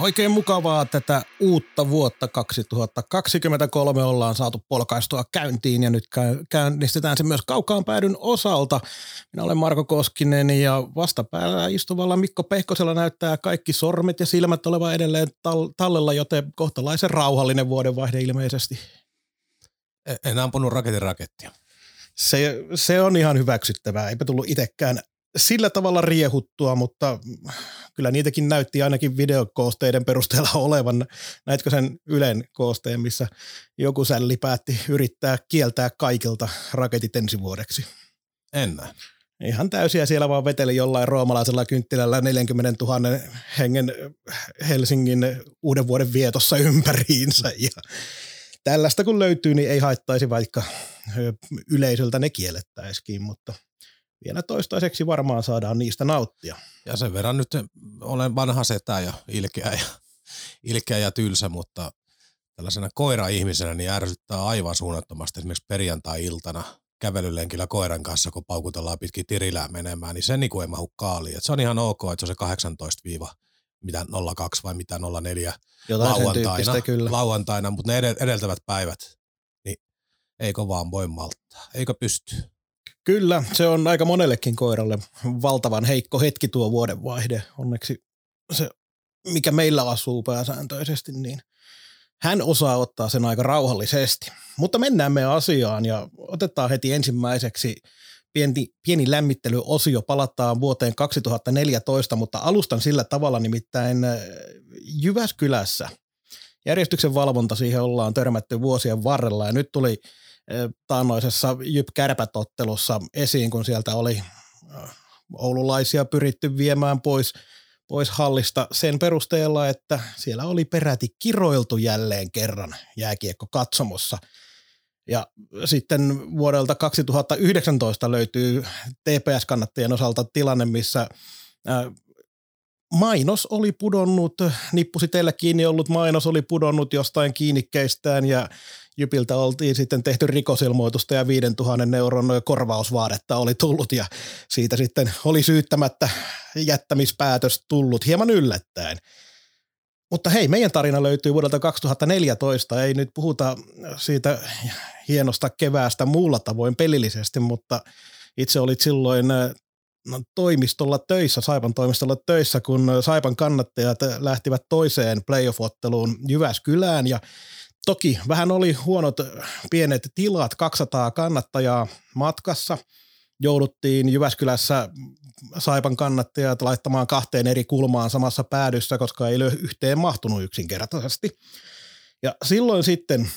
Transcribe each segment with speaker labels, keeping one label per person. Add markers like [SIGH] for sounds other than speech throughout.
Speaker 1: Oikein mukavaa tätä uutta vuotta 2023 ollaan saatu polkaistua käyntiin ja nyt käynnistetään se myös kaukaan päädyn osalta. Minä olen Marko Koskinen ja vastapäällä istuvalla Mikko Pehkosella näyttää kaikki sormet ja silmät olevan edelleen tal- tallella, joten kohtalaisen rauhallinen vuodenvaihde ilmeisesti.
Speaker 2: E-, en ampunut raketin rakettia.
Speaker 1: Se, se on ihan hyväksyttävää. Eipä tullut itsekään sillä tavalla riehuttua, mutta kyllä niitäkin näytti ainakin videokoosteiden perusteella [LAUGHS] olevan. Näitkö sen Ylen koosteen, missä joku sälli päätti yrittää kieltää kaikilta raketit ensi vuodeksi?
Speaker 2: En näe.
Speaker 1: Ihan täysiä siellä vaan veteli jollain roomalaisella kynttilällä 40 000 hengen Helsingin uuden vuoden vietossa ympäriinsä. Ja tällaista kun löytyy, niin ei haittaisi vaikka yleisöltä ne kiellettäisikin, mutta – vielä toistaiseksi varmaan saadaan niistä nauttia.
Speaker 2: Ja sen verran nyt olen vanha setä ja ilkeä ja, ilkeä ja tylsä, mutta tällaisena koira-ihmisenä niin ärsyttää aivan suunnattomasti esimerkiksi perjantai-iltana kävelylenkillä koiran kanssa, kun paukutellaan pitkin tirilää menemään, niin se niin kuin ei mahu kaaliin. Et se on ihan ok, että se on se 18 viiva mitä 02 vai mitä 04
Speaker 1: Jotain
Speaker 2: lauantaina,
Speaker 1: kyllä.
Speaker 2: lauantaina, mutta ne edeltävät päivät, niin eikö vaan voi malttaa, eikö pysty.
Speaker 1: Kyllä, se on aika monellekin koiralle valtavan heikko hetki tuo vuodenvaihde. Onneksi se, mikä meillä asuu pääsääntöisesti, niin hän osaa ottaa sen aika rauhallisesti. Mutta mennään me asiaan ja otetaan heti ensimmäiseksi pieni, pieni lämmittelyosio. Palataan vuoteen 2014, mutta alustan sillä tavalla nimittäin äh, Jyväskylässä. Järjestyksen valvonta siihen ollaan törmätty vuosien varrella ja nyt tuli – taannoisessa Jyp esiin, kun sieltä oli oululaisia pyritty viemään pois, pois hallista sen perusteella, että siellä oli peräti kiroiltu jälleen kerran jääkiekko katsomossa. Ja sitten vuodelta 2019 löytyy TPS-kannattajien osalta tilanne, missä mainos oli pudonnut, nippusi teillä kiinni ollut mainos oli pudonnut jostain kiinnikkeistään ja Jypiltä oltiin sitten tehty rikosilmoitusta ja 5000 euron korvausvaadetta oli tullut ja siitä sitten oli syyttämättä jättämispäätös tullut hieman yllättäen. Mutta hei, meidän tarina löytyy vuodelta 2014. Ei nyt puhuta siitä hienosta keväästä muulla tavoin pelillisesti, mutta itse olit silloin no, toimistolla töissä, Saipan toimistolla töissä, kun Saipan kannattajat lähtivät toiseen playoff-otteluun Jyväskylään ja Toki vähän oli huonot pienet tilat, 200 kannattajaa matkassa. Jouduttiin Jyväskylässä Saipan kannattajat laittamaan kahteen eri kulmaan samassa päädyssä, koska ei yhteen mahtunut yksinkertaisesti. Ja silloin sitten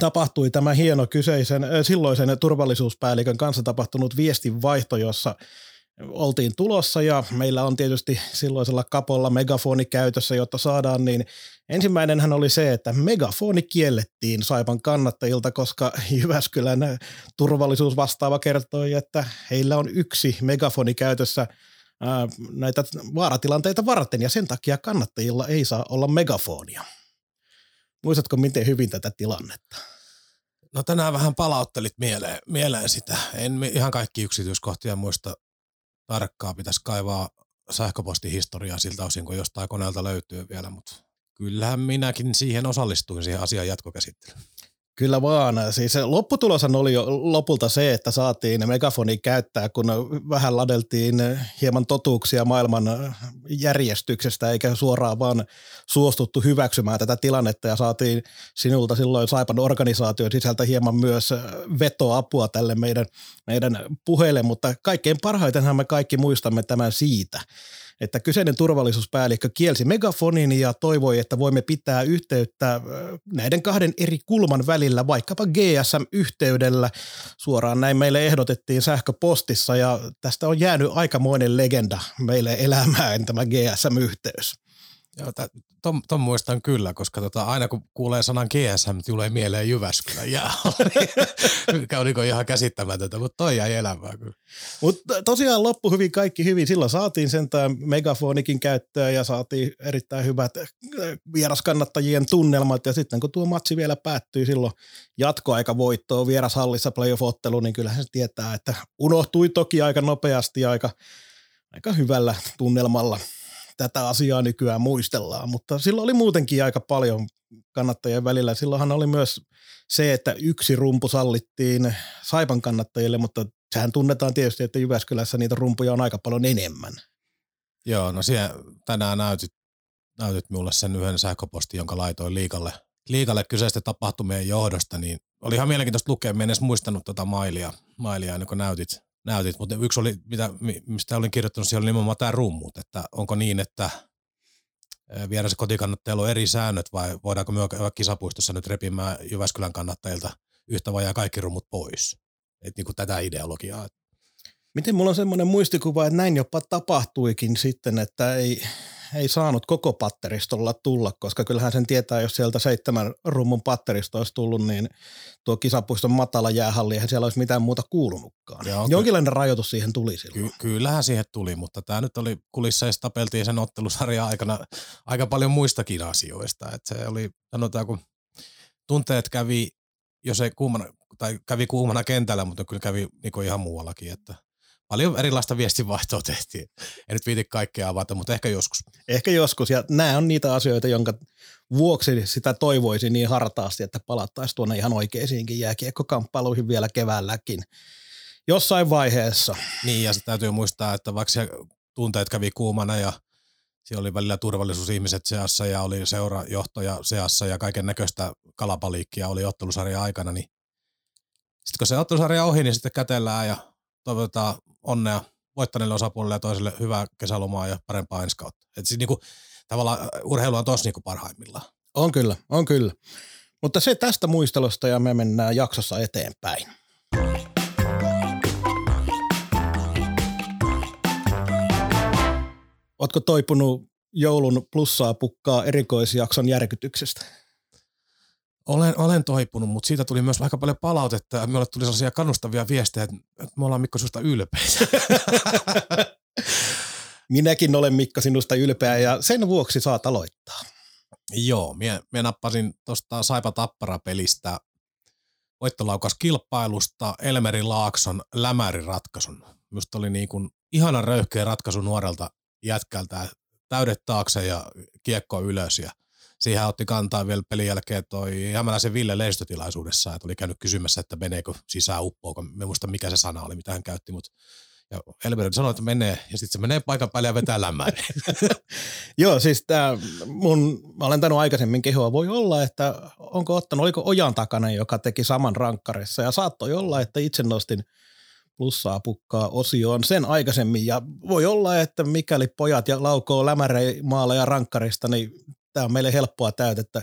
Speaker 1: tapahtui tämä hieno kyseisen, silloisen turvallisuuspäällikön kanssa tapahtunut viestinvaihto, jossa oltiin tulossa ja meillä on tietysti silloisella kapolla megafoni käytössä, jotta saadaan, niin ensimmäinenhän oli se, että megafoni kiellettiin Saipan kannattajilta, koska [LAUGHS] Jyväskylän turvallisuusvastaava kertoi, että heillä on yksi megafoni käytössä ää, näitä vaaratilanteita varten ja sen takia kannattajilla ei saa olla megafonia. Muistatko miten hyvin tätä tilannetta?
Speaker 2: No tänään vähän palauttelit mieleen, mieleen sitä. En ihan kaikki yksityiskohtia muista tarkkaa pitäisi kaivaa sähköpostihistoriaa siltä osin, kun jostain koneelta löytyy vielä, mutta kyllähän minäkin siihen osallistuin siihen asian jatkokäsittelyyn.
Speaker 1: Kyllä vaan. Siis lopputulos oli jo lopulta se, että saatiin megafoni käyttää, kun vähän ladeltiin hieman totuuksia maailman järjestyksestä, eikä suoraan vaan suostuttu hyväksymään tätä tilannetta. Ja saatiin sinulta silloin Saipan organisaation sisältä hieman myös vetoapua tälle meidän, meidän puheelle, mutta kaikkein parhaitenhan me kaikki muistamme tämän siitä, että kyseinen turvallisuuspäällikkö kielsi megafonin ja toivoi, että voimme pitää yhteyttä näiden kahden eri kulman välillä, vaikkapa GSM-yhteydellä. Suoraan näin meille ehdotettiin sähköpostissa ja tästä on jäänyt aikamoinen legenda meille elämään tämä GSM-yhteys.
Speaker 2: Joo, ton, ton, muistan kyllä, koska tota, aina kun kuulee sanan GSM, tulee mieleen Jyväskylän jää. [LAUGHS] Oliko ihan käsittämätöntä, mutta toi jäi elämään kyllä.
Speaker 1: Mutta tosiaan loppu hyvin, kaikki hyvin. Silloin saatiin sentään megafonikin käyttöön ja saatiin erittäin hyvät äh, vieraskannattajien tunnelmat. Ja sitten kun tuo matsi vielä päättyi silloin jatkoaika voittoon vierashallissa playoff-ottelu, niin kyllähän se tietää, että unohtui toki aika nopeasti aika, aika hyvällä tunnelmalla – tätä asiaa nykyään muistellaan, mutta silloin oli muutenkin aika paljon kannattajien välillä. Silloinhan oli myös se, että yksi rumpu sallittiin Saipan kannattajille, mutta sehän tunnetaan tietysti, että Jyväskylässä niitä rumpuja on aika paljon enemmän.
Speaker 2: Joo, no siellä tänään näytit, näytit minulle sen yhden sähköpostin, jonka laitoin liikalle, liikalle kyseisten tapahtumien johdosta, niin oli ihan mielenkiintoista lukea, en edes muistanut tuota mailia, mailia ennen kuin näytit, näytit, mutta yksi oli, mitä, mistä olin kirjoittanut, siellä oli nimenomaan tämä rummut, että onko niin, että vieras kotikannattajilla on eri säännöt vai voidaanko me kisapuistossa nyt repimään Jyväskylän kannattajilta yhtä vajaa kaikki rummut pois. Että niin kuin tätä ideologiaa.
Speaker 1: Miten mulla on semmoinen muistikuva, että näin jopa tapahtuikin sitten, että ei, ei saanut koko patteristolla tulla, koska kyllähän sen tietää, jos sieltä seitsemän rummun patteristo olisi tullut, niin tuo kisapuiston matala jäähalli, eihän siellä olisi mitään muuta kuulunutkaan. Joo, Jonkinlainen ky- rajoitus siihen tuli silloin.
Speaker 2: Ky- kyllähän siihen tuli, mutta tämä nyt oli kulisseissa tapeltiin sen ottelusarjan aikana aika paljon muistakin asioista. Että se oli, sanotaan kun tunteet kävi, jos ei kuumana, tai kävi kuumana kentällä, mutta kyllä kävi niin ihan muuallakin, että – paljon erilaista viestinvaihtoa tehtiin. En nyt viiti kaikkea avata, mutta ehkä joskus.
Speaker 1: Ehkä joskus, ja nämä on niitä asioita, jonka vuoksi sitä toivoisi niin hartaasti, että palattaisiin tuonne ihan oikeisiinkin jääkiekkokamppailuihin vielä keväälläkin jossain vaiheessa.
Speaker 2: Niin, ja sitten täytyy muistaa, että vaikka se tunteet kävi kuumana ja siellä oli välillä turvallisuusihmiset seassa ja oli seurajohtoja seassa ja kaiken näköistä kalapaliikkia oli ottelusarjan aikana, niin sitten kun se ottelusarja ohi, niin sitten kätellään ja toivotetaan onnea voittaneille osapuolille ja toiselle hyvää kesälomaa ja parempaa ensi kautta. Et siis niinku, tavallaan äh, urheilu on tossa niinku parhaimmillaan.
Speaker 1: On kyllä, on kyllä. Mutta se tästä muistelusta ja me mennään jaksossa eteenpäin. Oletko toipunut joulun plussaa pukkaa erikoisjakson järkytyksestä?
Speaker 2: Olen, olen toipunut, mutta siitä tuli myös aika paljon palautetta ja minulle tuli sellaisia kannustavia viestejä, että, me ollaan Mikko sinusta ylpeitä. [LAUGHS]
Speaker 1: Minäkin olen Mikko sinusta ylpeä ja sen vuoksi saat aloittaa.
Speaker 2: Joo, minä, minä nappasin tuosta Saipa Tappara-pelistä voittolaukaskilpailusta Elmeri Laakson lämäriratkaisun. Minusta oli niin kuin ihana röyhkeä ratkaisu nuorelta jätkältä, täydet taakse ja kiekko ylös ja – siihen otti kantaa vielä pelin jälkeen toi Hämäläisen Ville leistötilaisuudessa, että oli käynyt kysymässä, että meneekö sisään uppoako. Me muista mikä se sana oli, mitä hän käytti, mutta ja Elberg sanoi, että menee, ja sitten se menee paikan päälle ja vetää lämmäri. [LAUGHS]
Speaker 1: Joo, siis tämä mun, mä olen tainnut aikaisemmin kehoa, voi olla, että onko ottanut, oliko Ojan takana, joka teki saman rankkarissa, ja saattoi olla, että itse nostin plussaa pukkaa osioon sen aikaisemmin, ja voi olla, että mikäli pojat ja laukoo lämäremaalla ja rankkarista, niin tämä on meille helppoa täytettä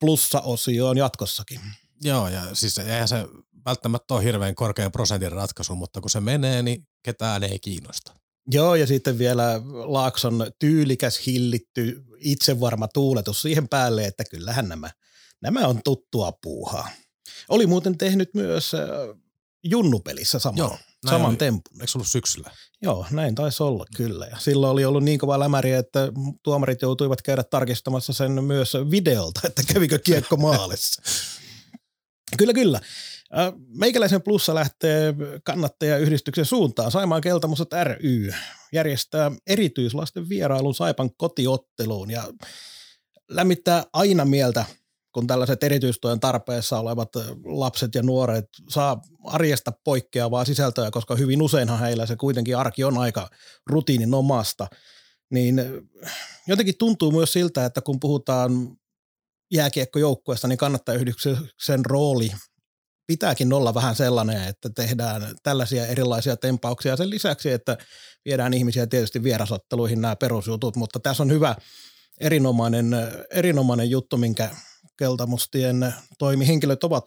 Speaker 1: plussa-osioon jatkossakin.
Speaker 2: Joo, ja siis eihän se välttämättä ole hirveän korkean prosentin ratkaisu, mutta kun se menee, niin ketään ei kiinnosta.
Speaker 1: Joo, ja sitten vielä Laakson tyylikäs, hillitty, itsevarma tuuletus siihen päälle, että kyllähän nämä, nämä on tuttua puuhaa. Oli muuten tehnyt myös äh, Junnupelissä saman, Joo, saman tempun.
Speaker 2: Eikö ollut syksyllä?
Speaker 1: Joo, näin taisi olla kyllä. Ja silloin oli ollut niin kova lämäri, että tuomarit joutuivat käydä tarkistamassa sen myös videolta, että kävikö kiekko [LAUGHS] maalissa. kyllä, kyllä. Meikäläisen plussa lähtee kannattajayhdistyksen suuntaan. Saimaan Keltamusat ry järjestää erityislasten vierailun Saipan kotiotteluun ja lämmittää aina mieltä kun tällaiset erityistuen tarpeessa olevat lapset ja nuoret saa arjesta poikkeavaa sisältöä, koska hyvin useinhan heillä se kuitenkin arki on aika rutiininomasta, niin jotenkin tuntuu myös siltä, että kun puhutaan jääkiekkojoukkueesta, niin kannattaa yhdistyksen rooli pitääkin olla vähän sellainen, että tehdään tällaisia erilaisia tempauksia. Sen lisäksi, että viedään ihmisiä tietysti vierasotteluihin nämä perusjutut, mutta tässä on hyvä erinomainen, erinomainen juttu, minkä keltamustien toimihenkilöt ovat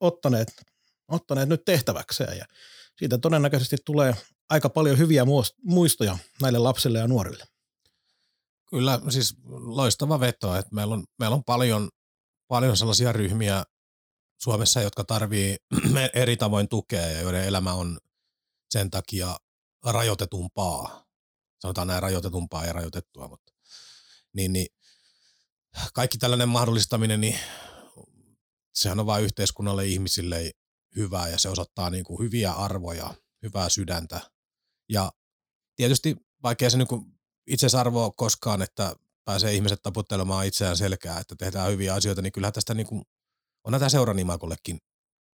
Speaker 1: ottaneet, ottaneet nyt tehtäväkseen ja siitä todennäköisesti tulee aika paljon hyviä muistoja näille lapsille ja nuorille.
Speaker 2: Kyllä, siis loistava veto, että meillä on, meillä on paljon, paljon sellaisia ryhmiä Suomessa, jotka tarvii [CLEARS THROAT] eri tavoin tukea ja joiden elämä on sen takia rajoitetumpaa. Sanotaan näin rajoitetumpaa ja rajoitettua, mutta niin, niin kaikki tällainen mahdollistaminen, niin sehän on vain yhteiskunnalle ihmisille hyvää ja se osoittaa niin kuin hyviä arvoja, hyvää sydäntä. Ja tietysti vaikea se niin kuin arvoa koskaan, että pääsee ihmiset taputtelemaan itseään selkää, että tehdään hyviä asioita, niin kyllähän tästä niin kuin, on näitä seuranimakollekin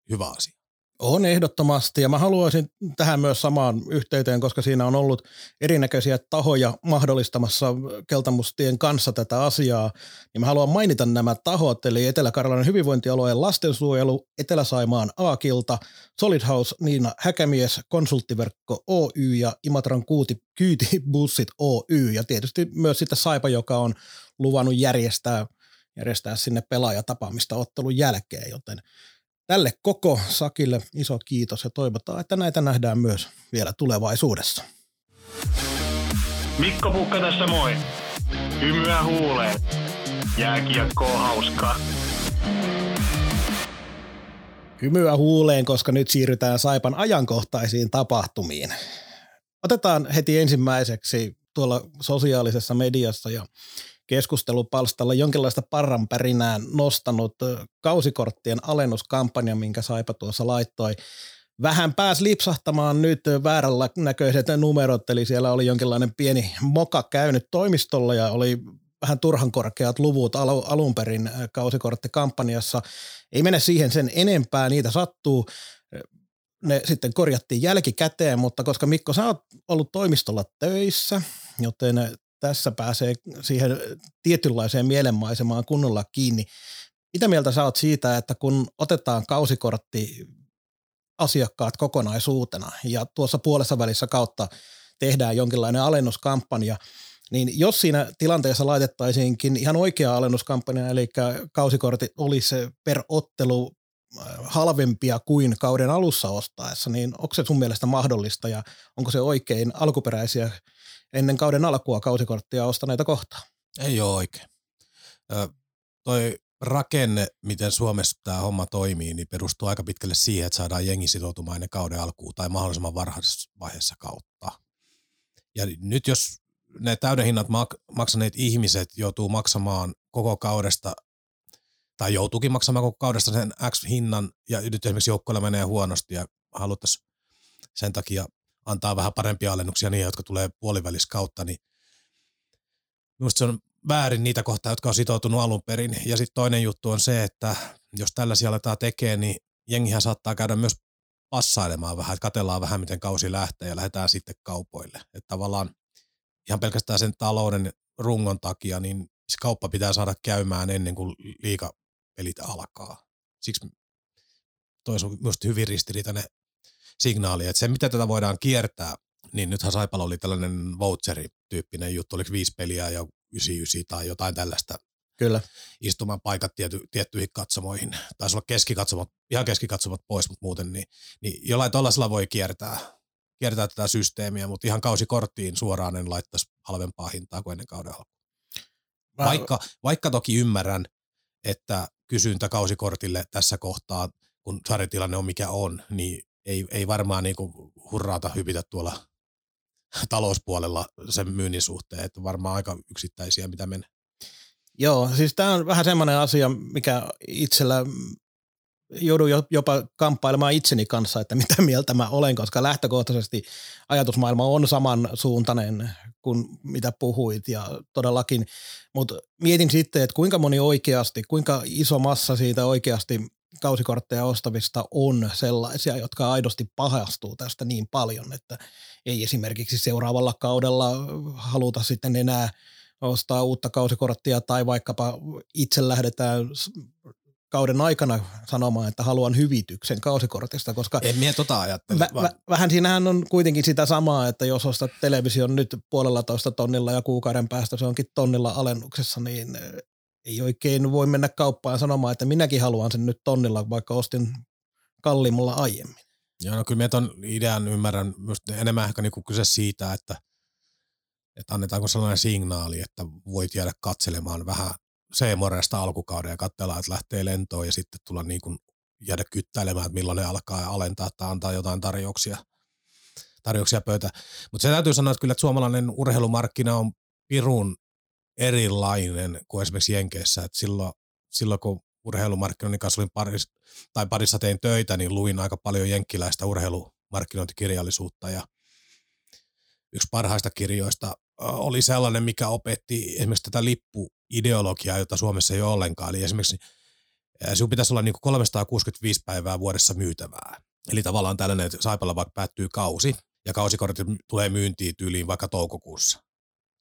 Speaker 2: hyvä asia.
Speaker 1: On ehdottomasti ja mä haluaisin tähän myös samaan yhteyteen, koska siinä on ollut erinäköisiä tahoja mahdollistamassa Keltamustien kanssa tätä asiaa, niin mä haluan mainita nämä tahot, eli Etelä-Karjalan hyvinvointialueen lastensuojelu, Etelä-Saimaan Aakilta, Solid House Niina Häkämies, Konsulttiverkko Oy ja Imatran kuuti, Kyyti-bussit Oy. Ja tietysti myös sitten Saipa, joka on luvannut järjestää, järjestää sinne pelaajatapaamista ottelun jälkeen, joten – Tälle koko Sakille iso kiitos ja toivotaan, että näitä nähdään myös vielä tulevaisuudessa.
Speaker 3: Mikko Pukka tässä moi. Hymyä huuleen. Jääkiekko hauskaa.
Speaker 1: Hymyä huuleen, koska nyt siirrytään Saipan ajankohtaisiin tapahtumiin. Otetaan heti ensimmäiseksi tuolla sosiaalisessa mediassa ja keskustelupalstalla jonkinlaista parranpärinää nostanut kausikorttien alennuskampanja, minkä Saipa tuossa laittoi. Vähän pääs lipsahtamaan nyt väärällä näköiset numerot, eli siellä oli jonkinlainen pieni moka käynyt toimistolla ja oli vähän turhan korkeat luvut alun perin kausikorttikampanjassa. Ei mene siihen sen enempää, niitä sattuu. Ne sitten korjattiin jälkikäteen, mutta koska Mikko, sä oot ollut toimistolla töissä, joten tässä pääsee siihen tietynlaiseen mielenmaisemaan kunnolla kiinni. Mitä mieltä sä oot siitä, että kun otetaan kausikortti asiakkaat kokonaisuutena ja tuossa puolessa välissä kautta tehdään jonkinlainen alennuskampanja, niin jos siinä tilanteessa laitettaisiinkin ihan oikea alennuskampanja, eli kausikortti olisi per ottelu äh, halvempia kuin kauden alussa ostaessa, niin onko se sun mielestä mahdollista ja onko se oikein alkuperäisiä ennen kauden alkua kausikorttia ostaneita kohtaan.
Speaker 2: Ei ole oikein. Ö, toi rakenne, miten Suomessa tämä homma toimii, niin perustuu aika pitkälle siihen, että saadaan jengi sitoutumaan ennen kauden alkuun tai mahdollisimman varhaisessa vaiheessa kautta. Ja nyt jos ne täyden hinnat mak- maksaneet ihmiset joutuu maksamaan koko kaudesta tai joutuukin maksamaan koko kaudesta sen X-hinnan ja nyt esimerkiksi joukkoilla menee huonosti ja haluttaisiin sen takia antaa vähän parempia alennuksia niille, jotka tulee puolivälis kautta, niin minusta se on väärin niitä kohtaa, jotka on sitoutunut alun perin. Ja sitten toinen juttu on se, että jos tällaisia aletaan tekemään, niin jengihän saattaa käydä myös passailemaan vähän, että katellaan vähän, miten kausi lähtee ja lähdetään sitten kaupoille. Että tavallaan ihan pelkästään sen talouden rungon takia, niin se kauppa pitää saada käymään ennen kuin liikapelit alkaa. Siksi toisi on myös hyvin ristiriitainen signaali, että se mitä tätä voidaan kiertää, niin nythän Saipalo oli tällainen voucheri-tyyppinen juttu, oliko viisi peliä ja 99 tai jotain tällaista.
Speaker 1: Kyllä.
Speaker 2: Istumaan paikat tiety, tiettyihin katsomoihin. Taisi olla keskikatsomot, ihan keskikatsomot pois, mutta muuten niin, niin jollain tuollaisella voi kiertää, kiertää tätä systeemiä, mutta ihan kausikorttiin suoraan en laittaisi halvempaa hintaa kuin ennen kauden alkua. Vaikka, vaikka toki ymmärrän, että kysyntä kausikortille tässä kohtaa, kun sarjatilanne on mikä on, niin ei, ei varmaan niin hurraata hypitä tuolla talouspuolella sen myynnin suhteen, että varmaan aika yksittäisiä, mitä menee.
Speaker 1: Joo, siis tämä on vähän semmoinen asia, mikä itsellä joudun jopa kamppailemaan itseni kanssa, että mitä [LAUGHS] mieltä mä olen, koska lähtökohtaisesti ajatusmaailma on samansuuntainen kuin mitä puhuit ja todellakin, mutta mietin sitten, että kuinka moni oikeasti, kuinka iso massa siitä oikeasti kausikortteja ostavista on sellaisia, jotka aidosti pahastuu tästä niin paljon, että ei esimerkiksi seuraavalla kaudella haluta sitten enää ostaa uutta kausikorttia tai vaikkapa itse lähdetään kauden aikana sanomaan, että haluan hyvityksen kausikortista, koska
Speaker 2: en minä tota ajattele,
Speaker 1: vä- vä- vähän siinähän on kuitenkin sitä samaa, että jos ostat television nyt puolella toista tonnilla ja kuukauden päästä se onkin tonnilla alennuksessa, niin ei oikein voi mennä kauppaan sanomaan, että minäkin haluan sen nyt tonnilla, vaikka ostin kalliimmalla aiemmin.
Speaker 2: Joo, no kyllä minä tuon idean ymmärrän myös enemmän ehkä niinku kyse siitä, että että annetaanko sellainen signaali, että voit jäädä katselemaan vähän Seemoresta alkukauden ja katsella, että lähtee lentoon ja sitten tulla niin kuin jäädä kyttäilemään, että milloin ne alkaa alentaa tai antaa jotain tarjouksia, tarjouksia pöytä. Mutta se täytyy sanoa, että kyllä että suomalainen urheilumarkkina on pirun erilainen kuin esimerkiksi Jenkeissä. Että silloin, silloin kun urheilumarkkinoinnin kanssa olin paris, tai parissa tein töitä, niin luin aika paljon jenkkiläistä urheilumarkkinointikirjallisuutta ja yksi parhaista kirjoista oli sellainen, mikä opetti esimerkiksi tätä lippuideologiaa, jota Suomessa ei ole ollenkaan. Eli esimerkiksi sinun pitäisi olla niin kuin 365 päivää vuodessa myytävää. Eli tavallaan tällainen, että Saipalla vaikka päättyy kausi ja kausikortit tulee myyntiin tyyliin vaikka toukokuussa,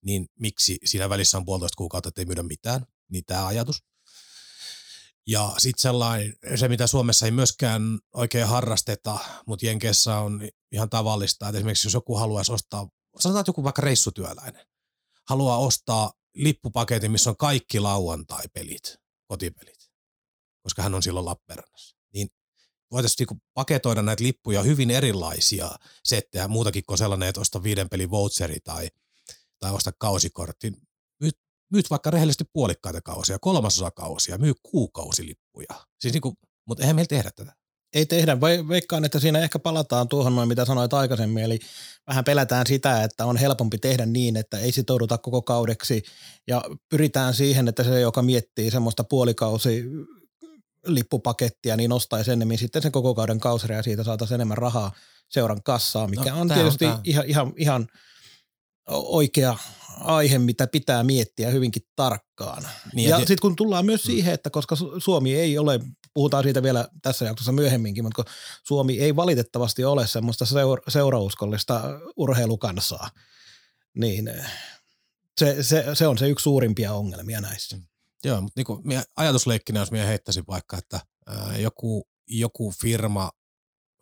Speaker 2: niin miksi siinä välissä on puolitoista kuukautta, että ei myydä mitään, niin tämä ajatus. Ja sitten sellainen, se mitä Suomessa ei myöskään oikein harrasteta, mutta Jenkeissä on ihan tavallista, että esimerkiksi jos joku haluaisi ostaa, sanotaan että joku vaikka reissutyöläinen, haluaa ostaa lippupaketin, missä on kaikki lauantai-pelit, kotipelit, koska hän on silloin Lappeenrannassa. Niin voitaisiin niinku paketoida näitä lippuja hyvin erilaisia settejä, muutakin kuin sellainen, että osta viiden pelin voucheri tai, tai osta kausikortti myyt vaikka rehellisesti puolikkaita kausia, kolmasosa kausia, myy kuukausilippuja. Siis niinku, mutta eihän meillä tehdä tätä.
Speaker 1: Ei tehdä. Veikkaan, että siinä ehkä palataan tuohon noin, mitä sanoit aikaisemmin. Eli vähän pelätään sitä, että on helpompi tehdä niin, että ei sitouduta koko kaudeksi ja pyritään siihen, että se, joka miettii semmoista puolikausi lippupakettia, niin ostaisi enemmän sitten sen koko kauden kausiria ja siitä saataisiin enemmän rahaa seuran kassaan, mikä no, on tietysti on ihan, ihan, ihan oikea aihe, mitä pitää miettiä hyvinkin tarkkaan. Niin, ja, ja sitten kun tullaan myös mm. siihen, että koska Suomi ei ole, puhutaan siitä vielä tässä jaksossa myöhemminkin, mutta Suomi ei valitettavasti ole semmoista seura- seurauskollista urheilukansaa, niin se, se, se on se yksi suurimpia ongelmia näissä. Mm.
Speaker 2: Joo, mutta niin ajatusleikkinä, jos minä heittäisin vaikka, että ää, joku, joku firma,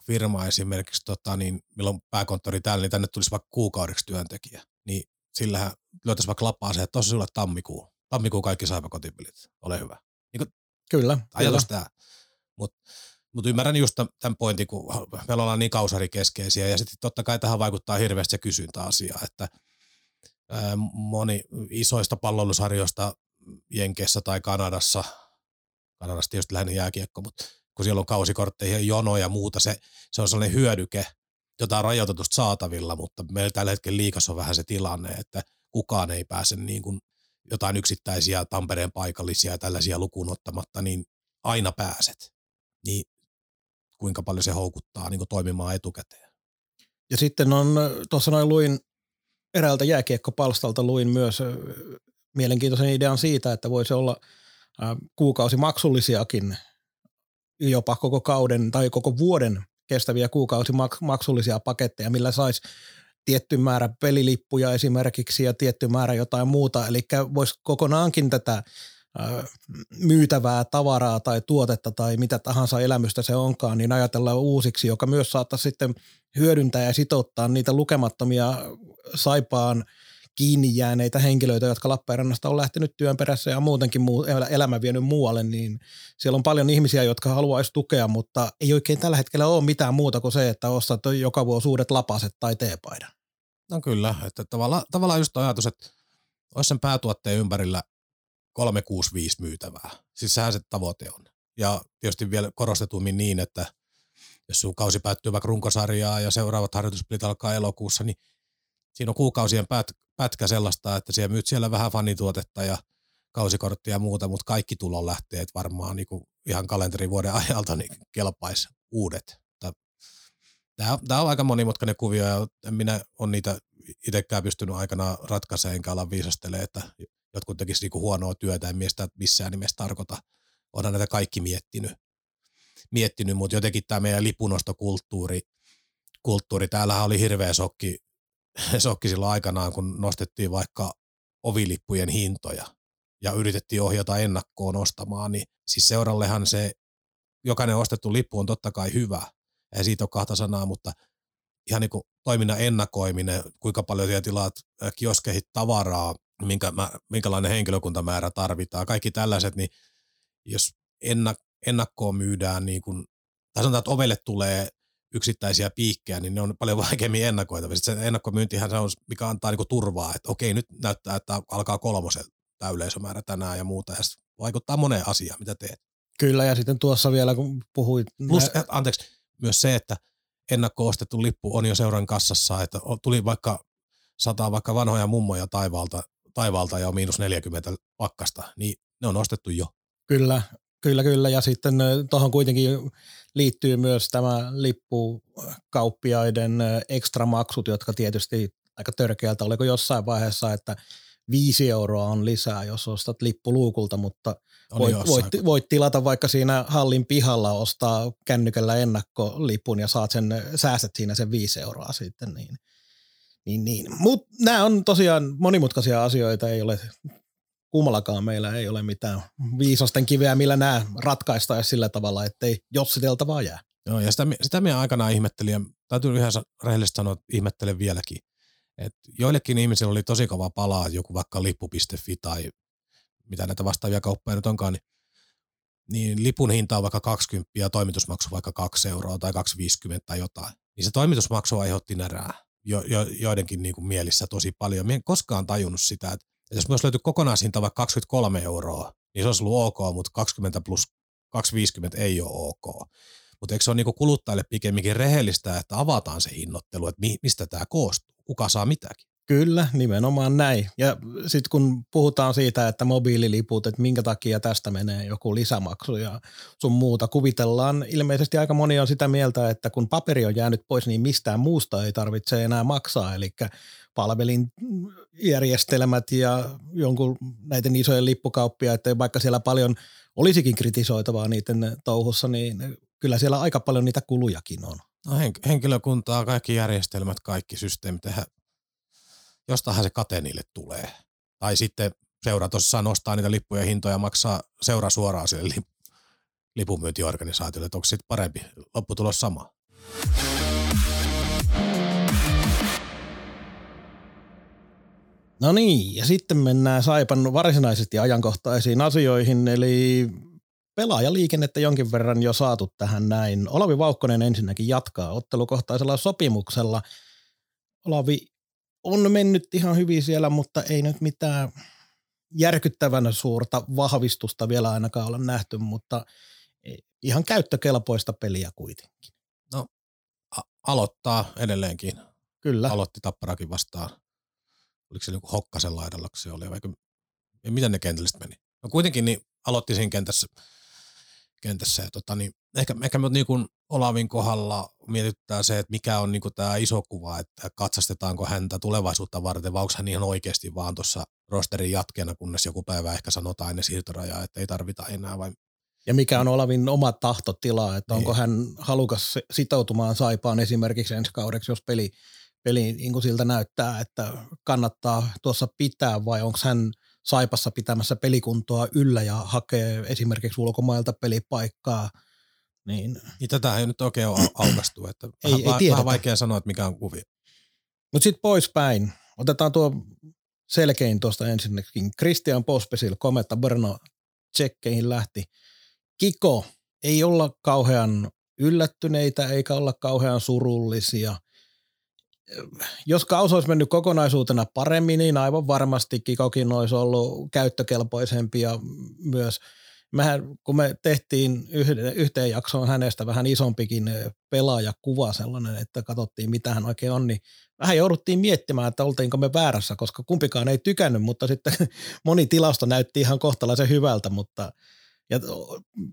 Speaker 2: firma esimerkiksi, tota, niin, milloin pääkonttori täällä, niin tänne tulisi vaikka kuukaudeksi työntekijä, niin sillähän lyötäisiin vaikka lapaa se, että tuossa sulle tammikuu. Tammikuu kaikki saipa kotipelit. Ole hyvä. Niin kuin
Speaker 1: kyllä.
Speaker 2: Ajatus tämä. Mutta mut ymmärrän just tämän pointin, kun me ollaan niin kausarikeskeisiä ja sitten totta kai tähän vaikuttaa hirveästi se kysyntäasia, että ää, moni isoista pallolusarjoista Jenkeissä tai Kanadassa, Kanadassa tietysti lähinnä jääkiekko, mutta kun siellä on kausikortteihin jono ja muuta, se, se on sellainen hyödyke, jota on rajoitetusti saatavilla, mutta meillä tällä hetkellä liikassa on vähän se tilanne, että kukaan ei pääse niin kuin jotain yksittäisiä Tampereen paikallisia ja tällaisia lukuun ottamatta, niin aina pääset. Niin kuinka paljon se houkuttaa niin kuin toimimaan etukäteen.
Speaker 1: Ja sitten on, tuossa noin luin eräältä jääkiekkopalstalta luin myös mielenkiintoisen idean siitä, että voisi olla kuukausi maksullisiakin jopa koko kauden tai koko vuoden kestäviä kuukausimaksullisia paketteja, millä saisi tietty määrä pelilippuja esimerkiksi ja tietty määrä jotain muuta. Eli voisi kokonaankin tätä myytävää tavaraa tai tuotetta tai mitä tahansa elämystä se onkaan, niin ajatella uusiksi, joka myös saattaa sitten hyödyntää ja sitouttaa niitä lukemattomia saipaan – kiinni jääneitä henkilöitä, jotka Lappeenrannasta on lähtenyt työn perässä ja muutenkin muu, elämä vienyt muualle, niin siellä on paljon ihmisiä, jotka haluaisi tukea, mutta ei oikein tällä hetkellä ole mitään muuta kuin se, että ostat joka vuosi uudet lapaset tai teepaidan.
Speaker 2: No kyllä, että tavallaan, tavallaan just ajatus, että olisi sen päätuotteen ympärillä 365 myytävää. Siis sehän se tavoite on. Ja tietysti vielä korostetummin niin, että jos sun kausi päättyy vaikka runkosarjaa ja seuraavat harjoituspelit alkaa elokuussa, niin siinä on kuukausien päät, pätkä sellaista, että siellä myyt siellä vähän fanituotetta ja kausikorttia ja muuta, mutta kaikki tulonlähteet varmaan niin kuin ihan kalenterivuoden ajalta niin kelpaisi uudet. Tämä, tämä on aika monimutkainen kuvio ja minä olen niitä itsekään pystynyt aikana ratkaisemaan enkä ala että jotkut tekisivät niin huonoa työtä, en miestä missään nimessä tarkoita. Olen näitä kaikki miettinyt, miettinyt mutta jotenkin tämä meidän lipunostokulttuuri, kulttuuri, täällähän oli hirveä sokki [LAUGHS] sokki silloin aikanaan, kun nostettiin vaikka ovilippujen hintoja ja yritettiin ohjata ennakkoon ostamaan, niin siis seurallehan se jokainen ostettu lippu on totta kai hyvä, ei siitä ole kahta sanaa, mutta ihan niin kuin toiminnan ennakoiminen, kuinka paljon siellä tilaat kioskeihin tavaraa, minkä, minkälainen henkilökuntamäärä tarvitaan, kaikki tällaiset, niin jos ennak, ennakkoon myydään, niin kuin, tai sanotaan, että ovelle tulee yksittäisiä piikkejä, niin ne on paljon vaikeammin ennakoitavissa. Se ennakkomyyntihän se on, mikä antaa niinku turvaa, että okei, nyt näyttää, että alkaa kolmosen tämä yleisömäärä tänään ja muuta, ja vaikuttaa moneen asiaan, mitä teet.
Speaker 1: Kyllä, ja sitten tuossa vielä, kun puhuit...
Speaker 2: Plus, nä- anteeksi, myös se, että ennakko-ostettu lippu on jo seuran kassassa, että tuli vaikka sataa vaikka vanhoja mummoja taivaalta, taivaalta ja on miinus 40 pakkasta, niin ne on ostettu jo.
Speaker 1: Kyllä, kyllä, kyllä. Ja sitten tuohon kuitenkin liittyy myös tämä lippukauppiaiden ekstramaksut, jotka tietysti aika törkeältä, oliko jossain vaiheessa, että viisi euroa on lisää, jos ostat lippuluukulta, mutta voit, voit, voit tilata vaikka siinä hallin pihalla, ostaa kännykällä ennakkolipun ja saat sen, säästät siinä sen viisi euroa sitten. Niin, niin, niin. Mutta nämä on tosiaan monimutkaisia asioita, ei ole kummallakaan meillä ei ole mitään viisasten kiveä, millä nämä ratkaistaisiin sillä tavalla, ettei jossiteltavaa jää.
Speaker 2: Joo, ja sitä, sitä minä aikanaan ihmettelin, ja täytyy ihan rehellisesti sanoa, että ihmettelen vieläkin. Et joillekin ihmisillä oli tosi kova palaa joku vaikka lippu.fi tai mitä näitä vastaavia kauppoja nyt onkaan, niin, niin lipun hinta on vaikka 20 ja toimitusmaksu vaikka 2 euroa tai 2,50 tai jotain. Niin se toimitusmaksu aiheutti närää jo, jo, joidenkin niin kuin mielissä tosi paljon. Mie en koskaan tajunnut sitä, että jos myös löytyy kokonaishinta vaikka 23 euroa, niin se olisi ollut ok, mutta 20 plus 250 ei ole ok. Mutta eikö se ole niin kuluttajille pikemminkin rehellistä, että avataan se hinnoittelu, että mistä tämä koostuu, kuka saa mitäkin?
Speaker 1: Kyllä, nimenomaan näin. Ja sitten kun puhutaan siitä, että mobiililiput, että minkä takia tästä menee joku lisämaksu ja sun muuta, kuvitellaan ilmeisesti aika moni on sitä mieltä, että kun paperi on jäänyt pois, niin mistään muusta ei tarvitse enää maksaa. Eli palvelinjärjestelmät ja jonkun näiden isojen lippukauppia, että vaikka siellä paljon olisikin kritisoitavaa niiden touhussa, niin kyllä siellä aika paljon niitä kulujakin on.
Speaker 2: No henkilökuntaa, kaikki järjestelmät, kaikki systeemit, jostahan se kate niille tulee. Tai sitten seura tuossa nostaa niitä lippuja hintoja ja maksaa seura suoraan sille lip- lipunmyyntiorganisaatiolle, että onko sitten parempi lopputulos sama?
Speaker 1: No niin, ja sitten mennään Saipan varsinaisesti ajankohtaisiin asioihin, eli pelaajaliikennettä jonkin verran jo saatu tähän näin. Olavi Vaukkonen ensinnäkin jatkaa ottelukohtaisella sopimuksella. Olavi on mennyt ihan hyvin siellä, mutta ei nyt mitään järkyttävän suurta vahvistusta vielä ainakaan olla nähty, mutta ihan käyttökelpoista peliä kuitenkin.
Speaker 2: No, a- aloittaa edelleenkin.
Speaker 1: Kyllä.
Speaker 2: Aloitti Tapparakin vastaan. Oliko se joku Hokkasen laidalla, se oli, vaikka miten ne kentällä meni? No kuitenkin niin aloitti siinä kentässä kentässä. Ja tota, niin ehkä, ehkä niin kuin Olavin kohdalla mietittää se, että mikä on niin kuin tämä iso kuva, että katsastetaanko häntä tulevaisuutta varten, vai onko hän ihan oikeasti vaan tuossa rosterin jatkeena, kunnes joku päivä ehkä sanotaan ennen siirtorajaa, että ei tarvita enää, vai
Speaker 1: ja mikä on Olavin oma tahtotila, että onko niin. hän halukas sitoutumaan Saipaan esimerkiksi ensi kaudeksi, jos peli, peli niin kuin siltä näyttää, että kannattaa tuossa pitää vai onko hän Saipassa pitämässä pelikuntoa yllä ja hakee esimerkiksi ulkomailta pelipaikkaa. Niin,
Speaker 2: niin tätä ei nyt oikein ole aukastu, että ei, vähän, ei vähän vaikea sanoa, että mikä on kuvio.
Speaker 1: Mutta sitten poispäin. Otetaan tuo selkein tuosta ensinnäkin. Christian Pospesil kometta Brno tsekkeihin lähti. Kiko, ei olla kauhean yllättyneitä eikä olla kauhean surullisia – jos kaus olisi mennyt kokonaisuutena paremmin, niin aivan varmasti Kikokin olisi ollut käyttökelpoisempi ja myös mehän, kun me tehtiin yhteen jaksoon hänestä vähän isompikin pelaajakuva sellainen, että katsottiin mitä hän oikein on, niin vähän jouduttiin miettimään, että oltiinko me väärässä, koska kumpikaan ei tykännyt, mutta sitten [LAUGHS] moni tilasto näytti ihan kohtalaisen hyvältä, mutta ja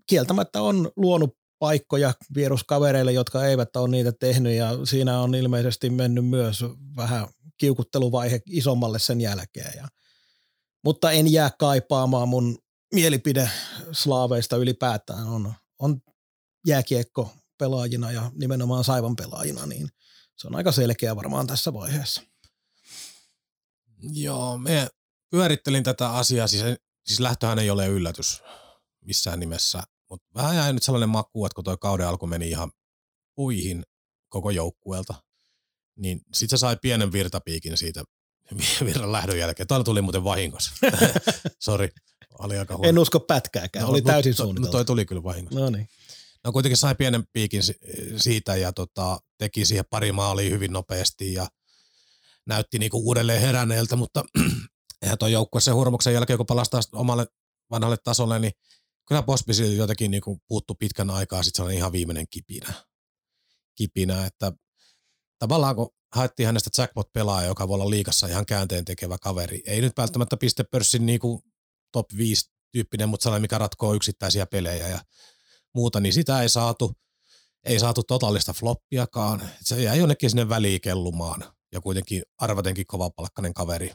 Speaker 1: kieltämättä on luonut paikkoja vieruskavereille, jotka eivät ole niitä tehnyt ja siinä on ilmeisesti mennyt myös vähän kiukutteluvaihe isommalle sen jälkeen. Ja, mutta en jää kaipaamaan mun mielipide slaaveista ylipäätään on, on jääkiekko pelaajina ja nimenomaan Saivan pelaajina, niin se on aika selkeä varmaan tässä vaiheessa.
Speaker 2: Joo, me pyörittelin tätä asiaa, siis, siis lähtöhän ei ole yllätys missään nimessä mutta vähän jäi nyt sellainen maku, että kun toi kauden alku meni ihan puihin koko joukkueelta, niin sit se sai pienen virtapiikin siitä [LAUGHS] virran lähdön jälkeen. Tämä tuli muuten vahingossa. [LAUGHS] [LAUGHS] Sori, oli aika huono.
Speaker 1: En usko pätkääkään, no, oli täysin
Speaker 2: suunniteltu. No toi tuli kyllä vahingossa.
Speaker 1: No niin.
Speaker 2: No kuitenkin sai pienen piikin siitä ja tota, teki siihen pari maalia hyvin nopeasti ja näytti niinku uudelleen heränneeltä, mutta [CLEARS THROAT] eihän tuo joukkue sen hurmuksen jälkeen, kun palastaa omalle vanhalle tasolle, niin kyllä Pospisil jotenkin niinku puuttu pitkän aikaa sitten se ihan viimeinen kipinä. kipinä, että tavallaan kun haettiin hänestä jackpot-pelaaja, joka voi olla liikassa ihan käänteen tekevä kaveri. Ei nyt välttämättä pistepörssin niinku top 5 tyyppinen, mutta sellainen, mikä ratkoo yksittäisiä pelejä ja muuta, niin sitä ei saatu. Ei saatu totaalista floppiakaan. Se jäi jonnekin sinne väliin kellumaan ja kuitenkin arvatenkin kovapalkkainen kaveri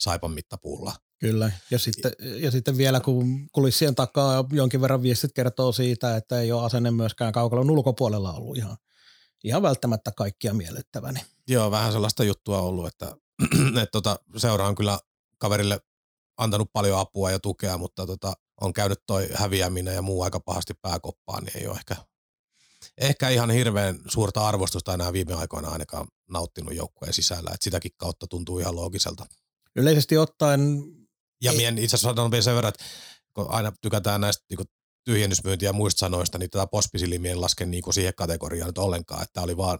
Speaker 2: Saipan mittapuulla.
Speaker 1: Kyllä, ja sitten, ja sitten vielä kun kulissien takaa jonkin verran viestit kertoo siitä, että ei ole asenne myöskään kaukalon ulkopuolella ollut ihan, ihan välttämättä kaikkia miellyttävä. Niin.
Speaker 2: Joo, vähän sellaista juttua ollut, että, [CLEARS THROAT] että tota, seura on kyllä kaverille antanut paljon apua ja tukea, mutta tota, on käynyt toi häviäminen ja muu aika pahasti pääkoppaan, niin ei ole ehkä, ehkä ihan hirveän suurta arvostusta enää viime aikoina ainakaan nauttinut joukkueen sisällä, että sitäkin kautta tuntuu ihan loogiselta.
Speaker 1: Yleisesti ottaen...
Speaker 2: Ja ei... mien itse asiassa sanon vielä sen verran, että kun aina tykätään näistä niin tyhjennysmyyntiä ja muista sanoista, niin tätä pospisilimien lasken niin siihen kategoriaan nyt ollenkaan, että oli vaan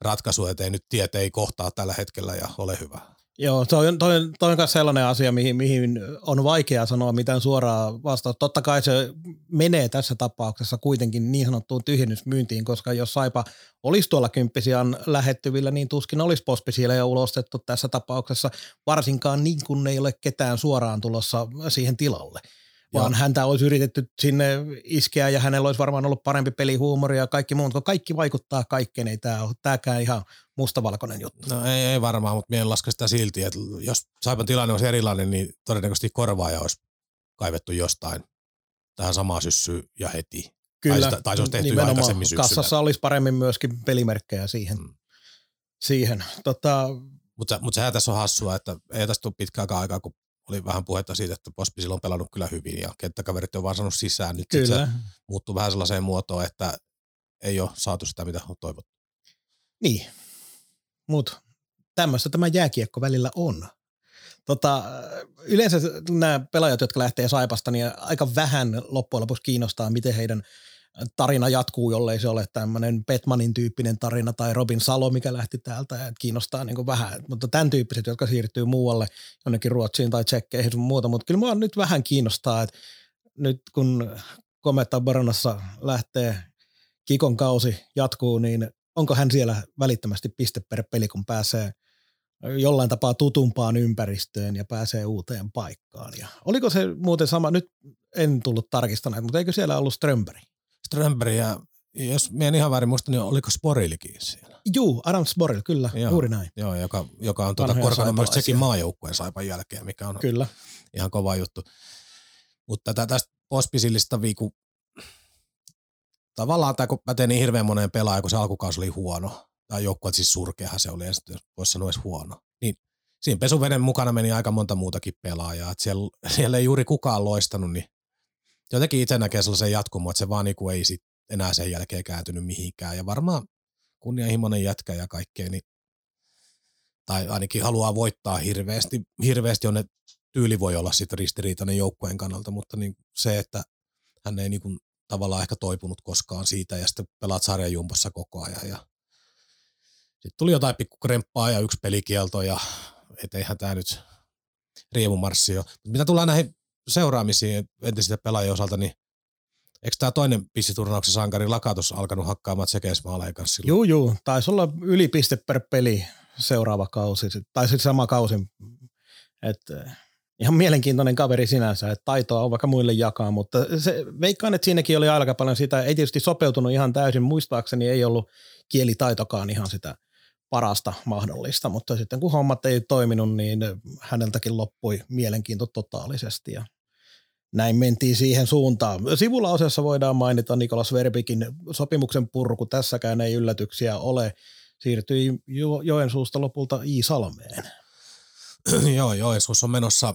Speaker 2: ratkaisu, että ei nyt tiet ei kohtaa tällä hetkellä ja ole hyvä.
Speaker 1: Joo, toi on, toi, toi on sellainen asia, mihin, mihin on vaikea sanoa mitään suoraa vastausta. Totta kai se menee tässä tapauksessa kuitenkin niin sanottuun tyhjennysmyyntiin, koska jos Saipa olisi tuolla kymppisian lähettyvillä, niin tuskin olisi pospi siellä jo ulostettu tässä tapauksessa, varsinkaan niin kuin ei ole ketään suoraan tulossa siihen tilalle vaan Joo. häntä olisi yritetty sinne iskeä ja hänellä olisi varmaan ollut parempi pelihuumori ja kaikki muut, kun kaikki vaikuttaa kaikkeen, ei tämä ole tämäkään ihan mustavalkoinen juttu.
Speaker 2: No ei, ei varmaan, mutta minä laske sitä silti, että jos Saipan tilanne olisi erilainen, niin todennäköisesti korvaaja olisi kaivettu jostain tähän samaan syssyyn ja heti. Kyllä, tai, sitä, tai se olisi tehty aikaisemmin syksyllä.
Speaker 1: Kassassa olisi paremmin myöskin pelimerkkejä siihen. Hmm. siihen. Tota,
Speaker 2: mutta, mutta sehän tässä on hassua, että ei tästä tule pitkäänkään aikaa, kun oli vähän puhetta siitä, että Pospi on pelannut kyllä hyvin ja kenttäkaverit on vaan saanut sisään. Nyt kyllä. se muuttuu vähän sellaiseen muotoon, että ei ole saatu sitä, mitä on toivottu.
Speaker 1: Niin, mutta tämmöistä tämä jääkiekko välillä on. Tota, yleensä nämä pelaajat, jotka lähtee Saipasta, niin aika vähän loppujen lopuksi kiinnostaa, miten heidän – tarina jatkuu, jollei se ole tämmöinen Petmanin tyyppinen tarina tai Robin Salo, mikä lähti täältä ja kiinnostaa niin vähän. Mutta tämän tyyppiset, jotka siirtyy muualle jonnekin Ruotsiin tai Tsekkeihin muuta, mutta kyllä mua nyt vähän kiinnostaa, että nyt kun Kometta Baronassa lähtee Kikon kausi jatkuu, niin onko hän siellä välittömästi piste per peli, kun pääsee jollain tapaa tutumpaan ympäristöön ja pääsee uuteen paikkaan. Ja oliko se muuten sama, nyt en tullut tarkistamaan, mutta eikö siellä ollut Strömberg?
Speaker 2: Strömberg ja jos minä en ihan väärin muista, niin oliko Sporilikin siellä?
Speaker 1: Juu, Adam Sporil, kyllä, joo, juuri näin.
Speaker 2: Joo, joka, joka on tuota korkannut myös sekin maajoukkueen saipan jälkeen, mikä on kyllä. ihan kova juttu. Mutta tätä tästä Pospisilista viiku, tavallaan tämä kun pätee niin hirveän moneen pelaajaan, kun se alkukausi oli huono, tai joukkue siis surkeahan se oli, jos voisi sanoa edes huono, niin siinä pesuveden mukana meni aika monta muutakin pelaajaa, että siellä, siellä ei juuri kukaan loistanut, niin jotenkin itse näkee sellaisen jatkumon, että se vaan niinku ei sit enää sen jälkeen kääntynyt mihinkään. Ja varmaan kunnianhimoinen jätkä ja kaikkea, niin, tai ainakin haluaa voittaa hirveästi, hirveästi on ne tyyli voi olla sitten ristiriitainen joukkueen kannalta, mutta niin se, että hän ei niinku tavallaan ehkä toipunut koskaan siitä ja sitten pelaat sarjajumpossa koko ajan ja sitten tuli jotain pikkukremppaa ja yksi pelikielto ja eihän tämä nyt riemumarssi ole. Mitä tulee näihin seuraamisiin entisistä pelaajien osalta, niin eikö tämä toinen pistiturnauksen sankari Lakatos alkanut hakkaamaan tsekeismaaleen kanssa silloin?
Speaker 1: Joo, joo. Taisi olla yli piste per peli seuraava kausi, tai sitten sama kausi. Et, eh, ihan mielenkiintoinen kaveri sinänsä, että taitoa on vaikka muille jakaa, mutta se, veikkaan, että siinäkin oli aika paljon sitä, ei tietysti sopeutunut ihan täysin, muistaakseni ei ollut kielitaitokaan ihan sitä parasta mahdollista, mutta sitten kun hommat ei toiminut, niin häneltäkin loppui mielenkiinto totaalisesti ja näin mentiin siihen suuntaan. Sivulla osassa voidaan mainita Nikolas Verbikin sopimuksen purku. Tässäkään ei yllätyksiä ole. Siirtyi jo- Joensuusta lopulta Iisalmeen. [CLEARS THROAT]
Speaker 2: Joo, Joensuus on menossa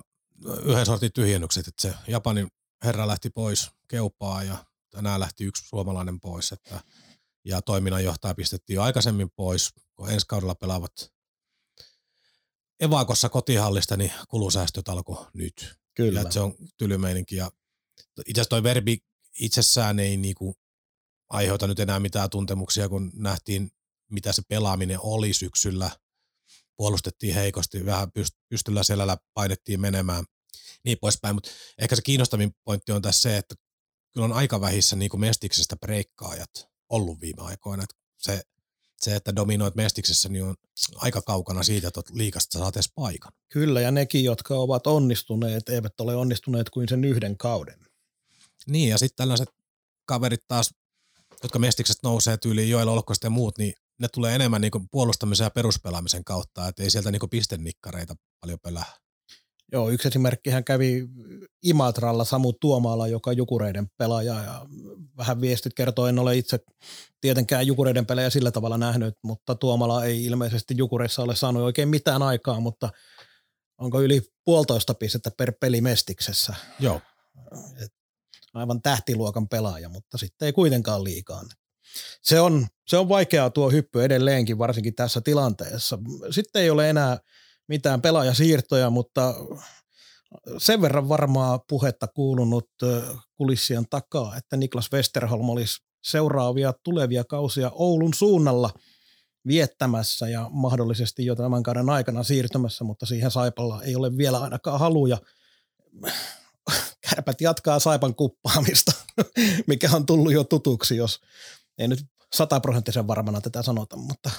Speaker 2: yhden sortin tyhjennykset, että se Japanin herra lähti pois keupaa ja tänään lähti yksi suomalainen pois, että, ja toiminnanjohtaja pistettiin jo aikaisemmin pois, kun ensi kaudella pelaavat Evakossa kotihallista, niin kulusäästöt alkoi nyt. Kyllä. Ja se on tylymeininki. Ja itse asiassa toi verbi itsessään ei niinku aiheuta nyt enää mitään tuntemuksia, kun nähtiin, mitä se pelaaminen oli syksyllä. Puolustettiin heikosti, vähän pystyllä selällä painettiin menemään, niin poispäin. Mutta ehkä se kiinnostavin pointti on tässä se, että kyllä on aika vähissä niin mestiksestä breikkaajat ollut viime aikoina. Että se, se, että dominoit mestiksessä, niin on aika kaukana siitä, että liikasta saat edes paikan.
Speaker 1: Kyllä, ja nekin, jotka ovat onnistuneet, eivät ole onnistuneet kuin sen yhden kauden.
Speaker 2: Niin, ja sitten tällaiset kaverit taas, jotka mestiksestä nousee tyyliin Joel Olkkoista ja muut, niin ne tulee enemmän niin puolustamisen ja peruspelaamisen kautta, että ei sieltä niin pistennikkareita paljon pelää.
Speaker 1: Joo, yksi esimerkki hän kävi Imatralla Samu Tuomaala, joka Jukureiden pelaaja ja vähän viestit kertoo, en ole itse tietenkään Jukureiden pelejä sillä tavalla nähnyt, mutta Tuomala ei ilmeisesti Jukureissa ole saanut oikein mitään aikaa, mutta onko yli puolitoista pistettä per peli Mestiksessä.
Speaker 2: Joo.
Speaker 1: Et aivan tähtiluokan pelaaja, mutta sitten ei kuitenkaan liikaa. Se on, se on vaikeaa tuo hyppy edelleenkin, varsinkin tässä tilanteessa. Sitten ei ole enää mitään pelaajasiirtoja, mutta sen verran varmaa puhetta kuulunut kulissien takaa, että Niklas Westerholm olisi seuraavia tulevia kausia Oulun suunnalla viettämässä ja mahdollisesti jo tämän kauden aikana siirtymässä, mutta siihen Saipalla ei ole vielä ainakaan haluja. Kärpät jatkaa Saipan kuppaamista, mikä on tullut jo tutuksi, jos ei nyt sataprosenttisen varmana tätä sanota, mutta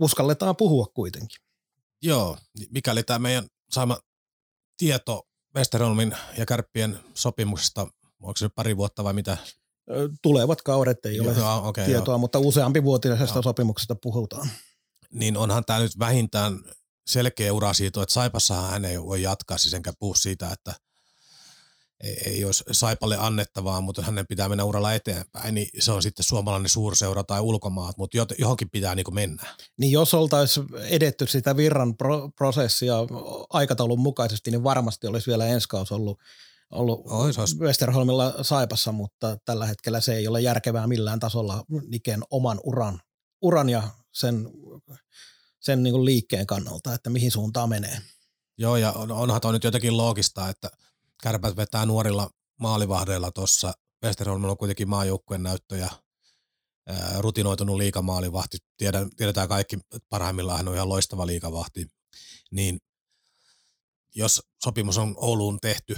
Speaker 1: uskalletaan puhua kuitenkin.
Speaker 2: Joo, mikäli tämä meidän saama tieto Westerholmin ja Kärppien sopimuksesta, onko se pari vuotta vai mitä?
Speaker 1: Tulevat kaudet ei ole joo, okay, tietoa, joo. mutta useampi vuotisesta sopimuksesta puhutaan.
Speaker 2: Niin onhan tämä nyt vähintään selkeä ura siitä, että Saipassahan hän ei voi jatkaa, siis enkä puhu siitä, että – ei, olisi Saipalle annettavaa, mutta hänen pitää mennä uralla eteenpäin, niin se on sitten suomalainen suurseura tai ulkomaat, mutta johonkin pitää niin mennä.
Speaker 1: Niin jos oltaisiin edetty sitä virran pro- prosessia aikataulun mukaisesti, niin varmasti olisi vielä ensi kausi ollut, ollut ois, ois. Westerholmilla Saipassa, mutta tällä hetkellä se ei ole järkevää millään tasolla Niken oman uran, uran ja sen, sen niin liikkeen kannalta, että mihin suuntaan menee.
Speaker 2: Joo, ja onhan tuo nyt jotenkin loogista, että – kärpät vetää nuorilla maalivahdeilla tuossa. Westerholmilla on kuitenkin maajoukkueen näyttö ja rutinoitunut liikamaalivahti. Tiedän, tiedetään kaikki, parhaimmillaan hän on ihan loistava liikavahti. Niin jos sopimus on Ouluun tehty,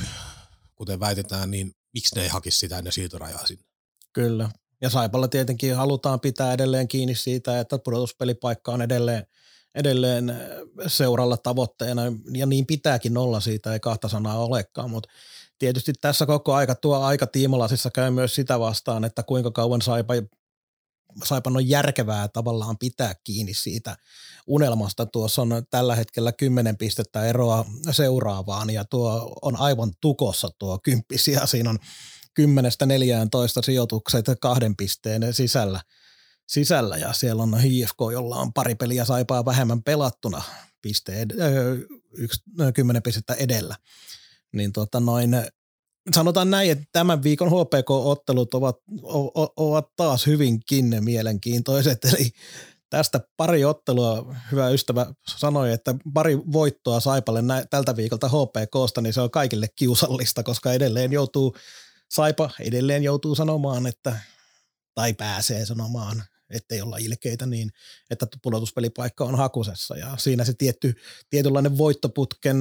Speaker 2: kuten väitetään, niin miksi ne ei hakisi sitä ennen siirtorajaa sinne?
Speaker 1: Kyllä. Ja Saipalla tietenkin halutaan pitää edelleen kiinni siitä, että pudotuspelipaikka on edelleen – edelleen seuralla tavoitteena, ja niin pitääkin olla siitä, ei kahta sanaa olekaan, mutta tietysti tässä koko aika tuo aika tiimalasissa käy myös sitä vastaan, että kuinka kauan Saipa, Saipan on järkevää tavallaan pitää kiinni siitä unelmasta. Tuossa on tällä hetkellä 10 pistettä eroa seuraavaan ja tuo on aivan tukossa tuo kymppisiä. Siinä on 10-14 sijoitukset kahden pisteen sisällä – sisällä ja siellä on HFK, jolla on pari peliä saipaa vähemmän pelattuna piste ed- yksi, kymmenen pistettä edellä. Niin tota noin, sanotaan näin, että tämän viikon HPK-ottelut ovat, o, ovat taas hyvinkin mielenkiintoiset, eli tästä pari ottelua, hyvä ystävä sanoi, että pari voittoa Saipalle nä- tältä viikolta HPKsta, niin se on kaikille kiusallista, koska edelleen joutuu, Saipa edelleen joutuu sanomaan, että tai pääsee sanomaan, ettei olla ilkeitä niin, että pudotuspelipaikka on hakusessa ja siinä se tietty, tietynlainen voittoputken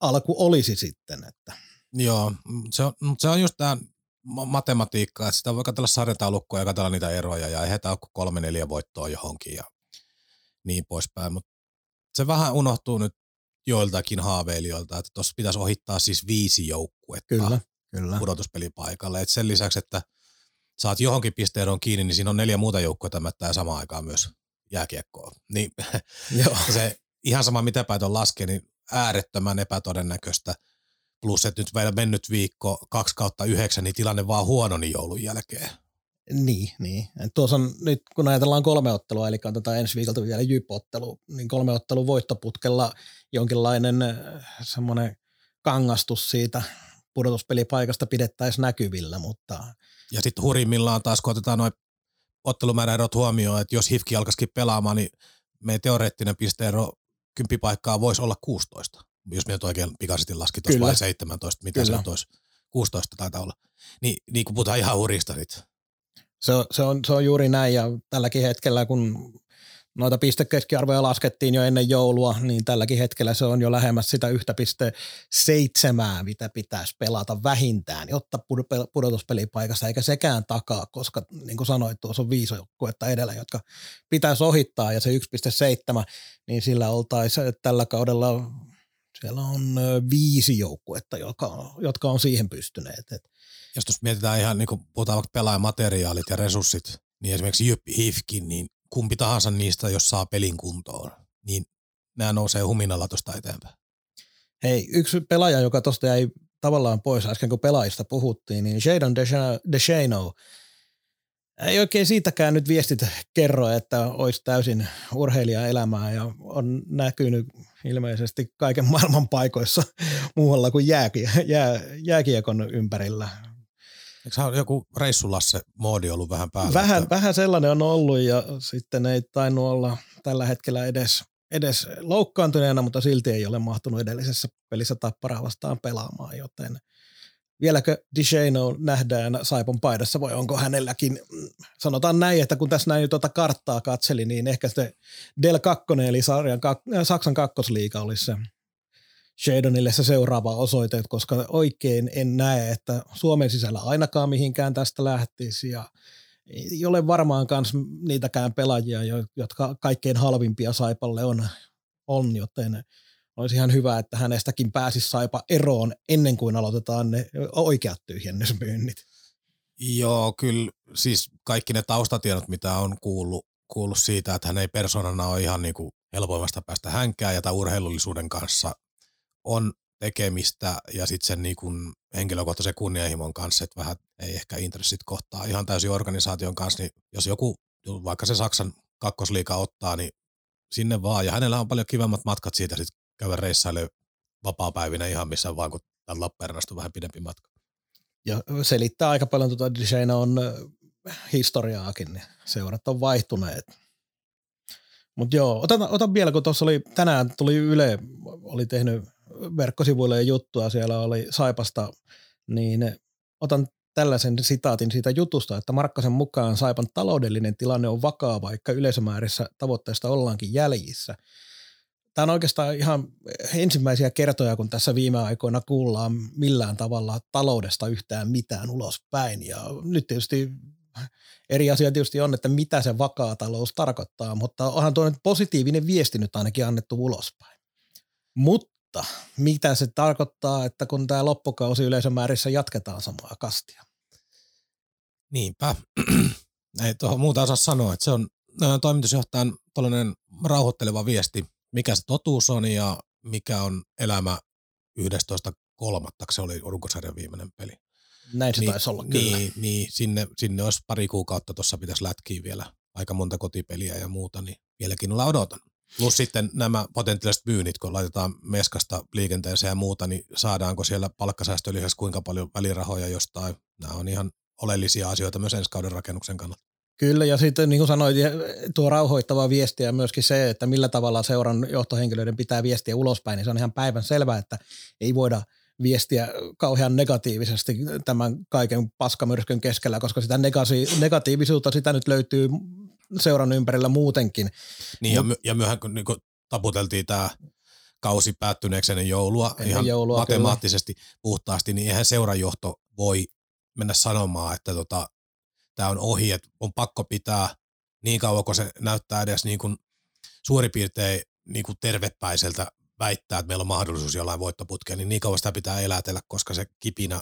Speaker 1: alku olisi sitten. Että.
Speaker 2: Joo, se on, se on just tämä matematiikka, että sitä voi katsella sarjataulukkoa ja katsella niitä eroja ja eihän tämä ole kolme neljä voittoa johonkin ja niin poispäin, mutta se vähän unohtuu nyt joiltakin haaveilijoilta, että tuossa pitäisi ohittaa siis viisi joukkuetta
Speaker 1: kyllä, kyllä.
Speaker 2: pudotuspelipaikalle. Et sen lisäksi, että saat johonkin pisteeroon kiinni, niin siinä on neljä muuta joukkoa mättää samaan aikaan myös jääkiekkoa. Niin [LAUGHS] Joo. se ihan sama mitä päin on laskee, niin äärettömän epätodennäköistä. Plus, että nyt vielä mennyt viikko kaksi kautta yhdeksän, niin tilanne vaan huono niin joulun jälkeen.
Speaker 1: Niin, niin. Tuossa on nyt, kun ajatellaan kolme ottelua, eli katsotaan ensi viikolta vielä jypottelu, niin kolme ottelun voittoputkella jonkinlainen äh, semmoinen kangastus siitä pudotuspelipaikasta pidettäisiin näkyvillä, mutta
Speaker 2: ja sitten hurimmillaan taas, kun otetaan noin ottelumääräerot huomioon, että jos HIFKI alkaisikin pelaamaan, niin meidän teoreettinen pisteero kymppipaikkaa voisi olla 16. Jos me oikein pikaisesti laski tuossa vai 17, mitä Kyllä. se olisi. 16 taitaa olla. Niin, niin kun puhutaan ihan hurista sit.
Speaker 1: Se, on, se, on, se on juuri näin ja tälläkin hetkellä, kun noita pistekeskiarvoja laskettiin jo ennen joulua, niin tälläkin hetkellä se on jo lähemmäs sitä yhtä piste seitsemää, mitä pitäisi pelata vähintään, jotta pudotuspelipaikassa, eikä sekään takaa, koska niin kuin sanoit, tuossa on viisi joukkuetta edellä, jotka pitäisi ohittaa, ja se 1,7, niin sillä oltaisiin tällä kaudella, siellä on viisi joukkuetta, jotka, jotka on siihen pystyneet. Et.
Speaker 2: Jos mietitään ihan, niin kuin puhutaan vaikka pelaajamateriaalit ja resurssit, niin esimerkiksi Jyppi Hifkin, niin kumpi tahansa niistä, jos saa pelin kuntoon, niin nämä nousee huminalla tuosta eteenpäin.
Speaker 1: Hei, yksi pelaaja, joka tuosta jäi tavallaan pois äsken, kun pelaajista puhuttiin, niin Jadon DeShano, ei oikein siitäkään nyt viestit kerro, että olisi täysin urheilijaelämää ja on näkynyt ilmeisesti kaiken maailman paikoissa muualla kuin jääkie, jää, jääkiekon ympärillä.
Speaker 2: Eikö joku reissulasse moodi ollut vähän päällä?
Speaker 1: Vähän, että... vähän sellainen on ollut ja sitten ei tainnut olla tällä hetkellä edes, edes loukkaantuneena, mutta silti ei ole mahtunut edellisessä pelissä tapparaa vastaan pelaamaan, joten vieläkö DeShano nähdään Saipon paidassa vai onko hänelläkin, sanotaan näin, että kun tässä näin tuota karttaa katseli, niin ehkä se Del 2 eli sarjan, Saksan kakkosliiga olisi se Shadonille se seuraava osoite, koska oikein en näe, että Suomen sisällä ainakaan mihinkään tästä lähtisi ja ei ole varmaan myös niitäkään pelaajia, jotka kaikkein halvimpia Saipalle on, on, joten olisi ihan hyvä, että hänestäkin pääsisi Saipa eroon ennen kuin aloitetaan ne oikeat tyhjennysmyynnit.
Speaker 2: Joo, kyllä siis kaikki ne taustatiedot, mitä on kuullut, kuullut siitä, että hän ei persoonana ole ihan niin kuin helpoimmasta päästä hänkään ja tämän urheilullisuuden kanssa on tekemistä ja sitten sen niin kuin henkilökohtaisen kunnianhimon kanssa, että vähän ei ehkä intressit kohtaa ihan täysin organisaation kanssa, niin jos joku vaikka se Saksan kakkosliika ottaa, niin sinne vaan. Ja hänellä on paljon kivemmat matkat siitä sitten käydä reissaille vapaa-päivinä ihan missä vaan, kun Lappeenrannasta on vähän pidempi matka.
Speaker 1: Ja selittää aika paljon tuota Dishena on historiaakin, niin seurat on vaihtuneet. Mutta joo, otan, otan vielä, kun tuossa oli, tänään tuli Yle, oli tehnyt verkkosivuille juttua, siellä oli Saipasta, niin otan tällaisen sitaatin siitä jutusta, että Markkasen mukaan Saipan taloudellinen tilanne on vakaa, vaikka yleisömäärissä tavoitteesta ollaankin jäljissä. Tämä on oikeastaan ihan ensimmäisiä kertoja, kun tässä viime aikoina kuullaan millään tavalla taloudesta yhtään mitään ulospäin. Ja nyt tietysti eri asia tietysti on, että mitä se vakaa talous tarkoittaa, mutta onhan tuo nyt positiivinen viesti nyt ainakin annettu ulospäin. Mutta mutta mitä se tarkoittaa, että kun tämä loppukausi yleisömäärissä jatketaan samaa kastia?
Speaker 2: Niinpä. [CLEARS THROAT] Ei tuohon muuta osaa sanoa, että se on toimitusjohtajan tällainen rauhoitteleva viesti, mikä se totuus on ja mikä on elämä 11.3. se oli runkosarjan viimeinen peli.
Speaker 1: Näin se niin, taisi olla,
Speaker 2: kyllä. Niin, niin sinne, sinne olisi pari kuukautta tuossa pitäisi lätkiä vielä aika monta kotipeliä ja muuta, niin vieläkin ollaan odotan. Plus sitten nämä potentiaaliset myynnit, kun laitetaan meskasta liikenteeseen ja muuta, niin saadaanko siellä palkkasäästölisässä kuinka paljon välirahoja jostain. Nämä on ihan oleellisia asioita myös ensi kauden rakennuksen kannalta.
Speaker 1: Kyllä, ja sitten niin kuin sanoit, tuo rauhoittava viestiä myöskin se, että millä tavalla seuran johtohenkilöiden pitää viestiä ulospäin, niin se on ihan päivän selvää, että ei voida viestiä kauhean negatiivisesti tämän kaiken paskamyrskyn keskellä, koska sitä negatiivisuutta sitä nyt löytyy seuran ympärillä muutenkin.
Speaker 2: Niin ja, my, ja myöhän kun niin taputeltiin tämä kausi päättyneeksi ennen joulua ennen ihan joulua, matemaattisesti kyllä. puhtaasti, niin eihän seurajohto voi mennä sanomaan, että tota, tämä on ohi, että on pakko pitää niin kauan, kun se näyttää edes niin kuin suurin piirtein niin kuin tervepäiseltä väittää, että meillä on mahdollisuus jollain voittoputkeen, niin niin kauan sitä pitää elätellä, koska se kipinä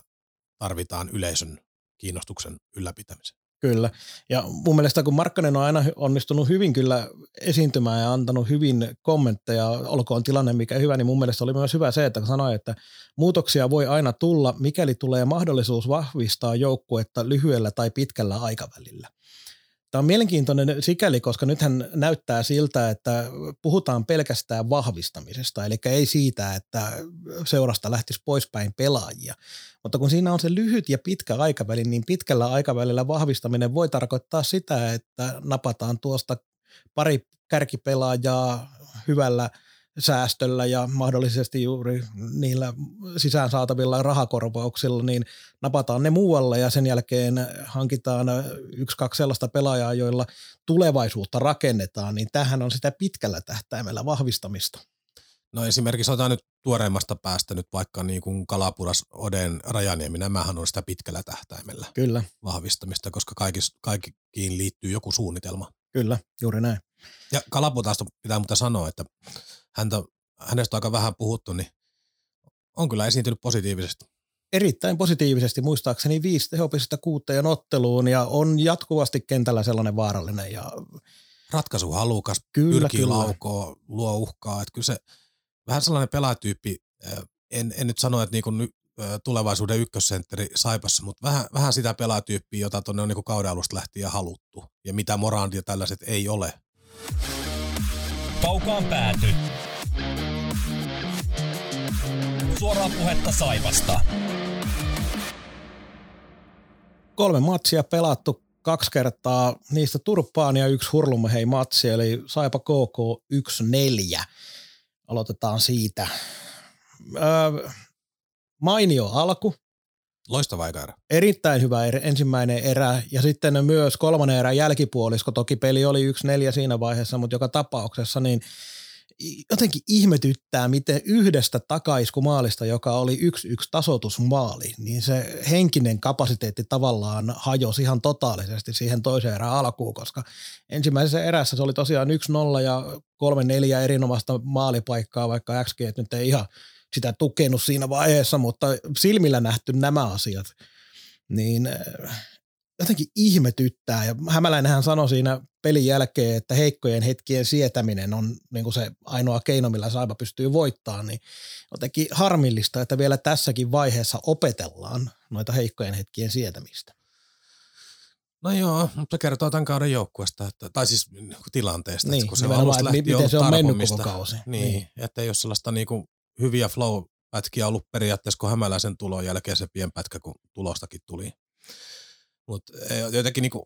Speaker 2: tarvitaan yleisön kiinnostuksen ylläpitämiseen.
Speaker 1: Kyllä. Ja mun mielestä kun Markkanen on aina onnistunut hyvin kyllä esiintymään ja antanut hyvin kommentteja, olkoon tilanne mikä hyvä, niin mun mielestä oli myös hyvä se, että sanoi, että muutoksia voi aina tulla, mikäli tulee mahdollisuus vahvistaa joukkuetta lyhyellä tai pitkällä aikavälillä. Tämä on mielenkiintoinen sikäli, koska nythän näyttää siltä, että puhutaan pelkästään vahvistamisesta, eli ei siitä, että seurasta lähtisi poispäin pelaajia. Mutta kun siinä on se lyhyt ja pitkä aikaväli, niin pitkällä aikavälillä vahvistaminen voi tarkoittaa sitä, että napataan tuosta pari kärkipelaajaa hyvällä säästöllä ja mahdollisesti juuri niillä sisään saatavilla rahakorvauksilla, niin napataan ne muualle ja sen jälkeen hankitaan yksi, kaksi sellaista pelaajaa, joilla tulevaisuutta rakennetaan, niin tähän on sitä pitkällä tähtäimellä vahvistamista.
Speaker 2: No esimerkiksi otetaan nyt tuoreimmasta päästä nyt vaikka niin kuin Kalapuras, Oden, Rajaniemi, nämähän on sitä pitkällä tähtäimellä
Speaker 1: Kyllä,
Speaker 2: vahvistamista, koska kaikis, kaikkiin liittyy joku suunnitelma.
Speaker 1: kyllä, juuri näin.
Speaker 2: Ja Kalaputasta pitää mutta sanoa, että häntä, hänestä on aika vähän puhuttu, niin on kyllä esiintynyt positiivisesti.
Speaker 1: Erittäin positiivisesti, muistaakseni viisi tehopistettä kuuteen otteluun ja on jatkuvasti kentällä sellainen vaarallinen ja
Speaker 2: Ratkaisuhalukas,
Speaker 1: Kyllä,
Speaker 2: pyrkii
Speaker 1: kyllä.
Speaker 2: laukoo, luo uhkaa. Että kyllä se vähän sellainen pelaatyyppi, en, en nyt sano, että niin kuin tulevaisuuden ykkössentteri Saipassa, mutta vähän, vähän sitä pelaatyyppiä, jota tuonne on niin kauden alusta lähtien haluttu. Ja mitä Morandi ja tällaiset ei ole.
Speaker 4: Kaukaan pääty. Suoraa puhetta Saivasta.
Speaker 1: kolme matsia pelattu kaksi kertaa, niistä Turpaan ja yksi Hurlumhei matsi, eli Saipa KK 1-4. Aloitetaan siitä. Öö, mainio alku,
Speaker 2: Loistava eka erä.
Speaker 1: erittäin hyvä er, ensimmäinen erä ja sitten myös kolmannen erän jälkipuolisko. Toki peli oli 1-4 siinä vaiheessa, mutta joka tapauksessa niin jotenkin ihmetyttää, miten yhdestä takaiskumaalista, joka oli 1-1 tasoitusmaali, niin se henkinen kapasiteetti tavallaan hajosi ihan totaalisesti siihen toiseen erään alkuun, koska ensimmäisessä erässä se oli tosiaan 1-0 ja 3-4 erinomaista maalipaikkaa, vaikka XG nyt ei ihan sitä tukenut siinä vaiheessa, mutta silmillä nähty nämä asiat, niin äh, jotenkin ihmetyttää. Ja Hämäläinenhän sanoi siinä pelin jälkeen, että heikkojen hetkien sietäminen on niin kuin se ainoa keino, millä Saipa pystyy voittamaan, niin jotenkin harmillista, että vielä tässäkin vaiheessa opetellaan noita heikkojen hetkien sietämistä.
Speaker 2: No joo, mutta se kertoo tämän kauden joukkueesta, että, tai siis tilanteesta,
Speaker 1: Niin,
Speaker 2: että kun se alusta lähtien
Speaker 1: miten se on mennyt koko kausi.
Speaker 2: Niin,
Speaker 1: Niin.
Speaker 2: että ei ole sellaista niin kuin hyviä flow-pätkiä ollut periaatteessa, kun Hämäläisen tulon jälkeen se pienpätkä, kun tulostakin tuli. Mutta jotenkin niin kuin,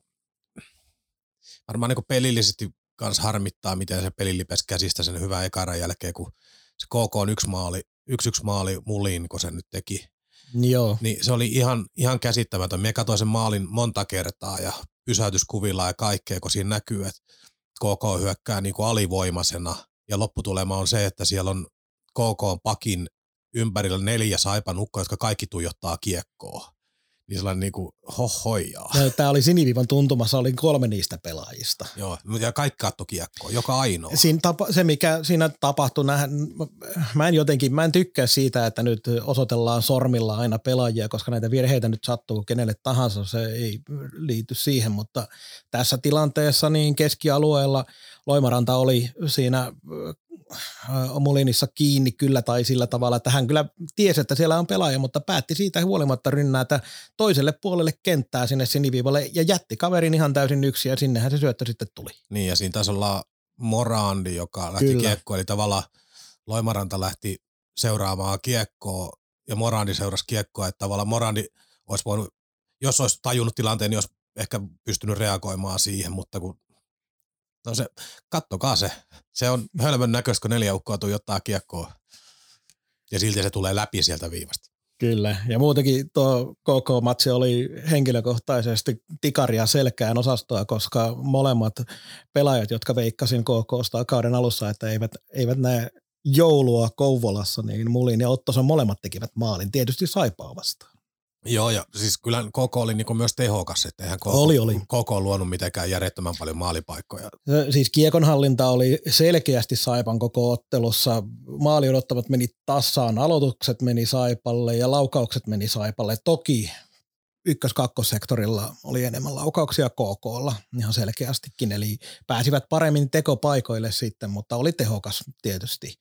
Speaker 2: varmaan niin kuin pelillisesti kans harmittaa, miten se peli lipesi käsistä sen hyvän ekaran jälkeen, kun se KK on yksi maali, yksi yksi maali muliin, kun se nyt teki.
Speaker 1: Joo,
Speaker 2: Niin se oli ihan, ihan käsittämätön. Mie katsoin sen maalin monta kertaa ja pysäytyskuvilla ja kaikkea, kun siinä näkyy, että KK hyökkää niin kuin alivoimasena ja lopputulema on se, että siellä on KK pakin ympärillä neljä saipan ukkoa, jotka kaikki tuijottaa kiekkoa. Niin sellainen niin kuin hohojaa.
Speaker 1: tämä oli siniviivan tuntumassa, oli kolme niistä pelaajista.
Speaker 2: Joo, ja kaikki katto kiekkoa, joka ainoa.
Speaker 1: Siinä tapa, se, mikä siinä tapahtui, nähdä, mä en jotenkin, mä en tykkää siitä, että nyt osoitellaan sormilla aina pelaajia, koska näitä virheitä nyt sattuu kenelle tahansa, se ei liity siihen, mutta tässä tilanteessa niin keskialueella Loimaranta oli siinä äh, Mulinissa kiinni kyllä tai sillä tavalla, että hän kyllä tiesi, että siellä on pelaaja, mutta päätti siitä huolimatta rynnäätä toiselle puolelle kenttää sinne siniviivalle ja jätti kaverin ihan täysin yksin ja sinnehän se syöttö sitten tuli.
Speaker 2: Niin, ja siinä taisi olla Morandi, joka lähti
Speaker 1: Kyllä.
Speaker 2: kiekkoon, eli tavallaan Loimaranta lähti seuraamaan kiekkoa, ja Morandi seurasi kiekkoa, että tavallaan Morandi olisi voinut, jos olisi tajunnut tilanteen, niin olisi ehkä pystynyt reagoimaan siihen, mutta kun No se, kattokaa se. Se on hölmön näköistä, kun neljä ukkoa tuijottaa kiekkoa. Ja silti se tulee läpi sieltä viivasta.
Speaker 1: Kyllä, ja muutenkin tuo KK-matsi oli henkilökohtaisesti tikaria selkään osastoa, koska molemmat pelaajat, jotka veikkasin KKsta kauden alussa, että eivät, eivät näe joulua Kouvolassa, niin Mulin ja Ottosen molemmat tekivät maalin, tietysti Saipaa vastaan.
Speaker 2: Joo, ja siis kyllä KK oli niinku myös tehokas, että eihän KK,
Speaker 1: Oli, oli.
Speaker 2: KK luonut mitenkään järjettömän paljon maalipaikkoja.
Speaker 1: Siis kiekonhallinta oli selkeästi Saipan koko ottelussa. Maali odottavat meni tassaan, aloitukset meni Saipalle ja laukaukset meni Saipalle. Toki ykkös-kakkossektorilla oli enemmän laukauksia KKlla ihan selkeästikin, eli pääsivät paremmin tekopaikoille sitten, mutta oli tehokas tietysti.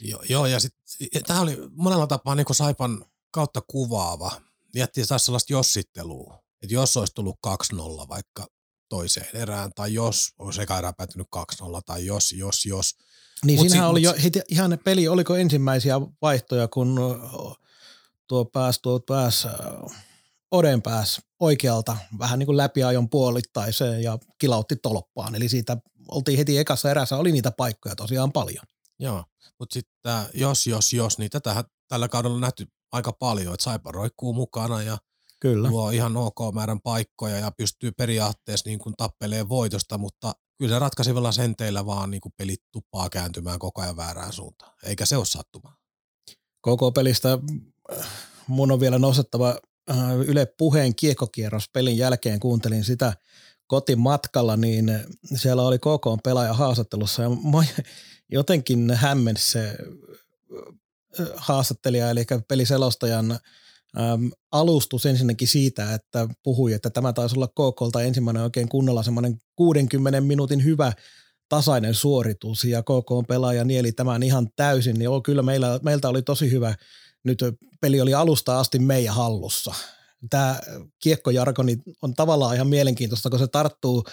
Speaker 2: Joo, joo ja sitten tämä oli monella tapaa niin Saipan kautta kuvaava. Jätti taas sellaista jossittelua, että jos olisi tullut 2-0 vaikka toiseen erään, tai jos olisi eka erää päätynyt 2-0, tai jos, jos, jos.
Speaker 1: Niin
Speaker 2: Mut
Speaker 1: siinähän
Speaker 2: si-
Speaker 1: oli jo heti ihan ne peli, oliko ensimmäisiä vaihtoja, kun tuo pääs, tuo pääs, Oden pääs oikealta vähän niin kuin läpiajon puolittaiseen ja kilautti tolppaan. Eli siitä oltiin heti ekassa erässä, oli niitä paikkoja tosiaan paljon.
Speaker 2: Joo, mutta sitten jos, jos, jos, niin tätähän tällä kaudella on nähty aika paljon, että Saipa roikkuu mukana ja
Speaker 1: Kyllä.
Speaker 2: luo ihan ok määrän paikkoja ja pystyy periaatteessa niin kuin tappeleen voitosta, mutta kyllä se ratkaisivilla senteillä vaan niin kuin pelit tuppaa kääntymään koko ajan väärään suuntaan, eikä se ole sattumaa.
Speaker 1: Koko pelistä äh, mun on vielä nostettava äh, Yle Puheen kiekkokierros pelin jälkeen, kuuntelin sitä kotimatkalla, niin siellä oli koko pelaaja haastattelussa ja jotenkin hämmensi se haastattelija, eli peliselostajan äm, alustus ensinnäkin siitä, että puhui, että tämä taisi olla KKlta ensimmäinen oikein kunnolla semmoinen 60 minuutin hyvä tasainen suoritus ja KK pelaaja nieli tämän ihan täysin, niin joo, kyllä meillä, meiltä oli tosi hyvä. Nyt peli oli alusta asti meidän hallussa. Tämä kiekkojarkoni on tavallaan ihan mielenkiintoista, kun se tarttuu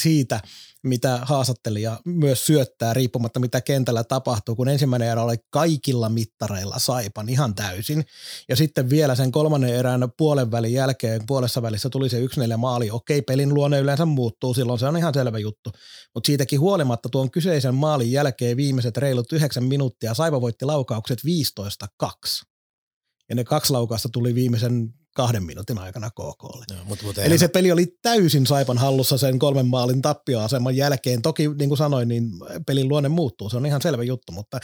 Speaker 1: siitä, mitä haastattelija myös syöttää riippumatta mitä kentällä tapahtuu, kun ensimmäinen erä oli kaikilla mittareilla saipan ihan täysin. Ja sitten vielä sen kolmannen erän puolen välin jälkeen, puolessa välissä tuli se yksi neljä maali. Okei, pelin luonne yleensä muuttuu, silloin se on ihan selvä juttu. Mutta siitäkin huolimatta tuon kyseisen maalin jälkeen viimeiset reilut yhdeksän minuuttia Saipa voitti laukaukset 15-2. Ja ne kaksi laukausta tuli viimeisen kahden minuutin aikana KKlle.
Speaker 2: Joo, mutta, mutta
Speaker 1: Eli se peli oli täysin Saipan hallussa sen kolmen maalin tappioaseman jälkeen. Toki niin kuin sanoin, niin pelin luonne muuttuu, se on ihan selvä juttu, mutta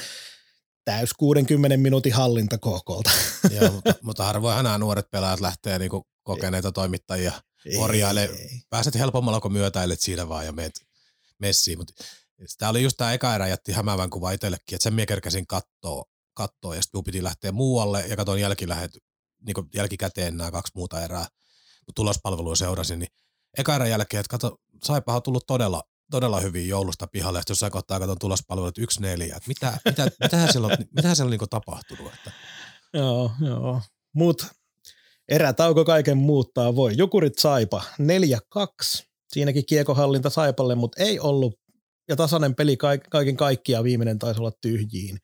Speaker 1: täys 60 minuutin hallinta KKlta. [LAUGHS]
Speaker 2: Joo, mutta, mutta harvoinhan nämä nuoret pelaajat lähtee niinku kokeneita toimittajia korjaile. Pääset helpommalla, kun myötäilet siinä vaan ja meet messiin. Mutta tämä oli just tämä eka erä jätti hämäävän kuva itsellekin, että sen mie kerkäsin kattoo, kattoo ja sitten piti lähteä muualle ja katon jälkilähet, niin jälkikäteen nämä kaksi muuta erää, kun tulospalvelua seurasin, niin eka erän jälkeen, että kato, Saipahan tullut todella, todella hyvin joulusta pihalle, ja jossain kohtaa katon tulospalvelut yksi neljä, että mitä, mitä, mitähän siellä on, mitähän siellä on niin tapahtunut, että
Speaker 1: Joo, joo. Mut erätauko kaiken muuttaa voi. Jukurit Saipa 4-2. Siinäkin kiekohallinta Saipalle, mutta ei ollut. Ja tasainen peli kaiken kaikkiaan viimeinen taisi olla tyhjiin.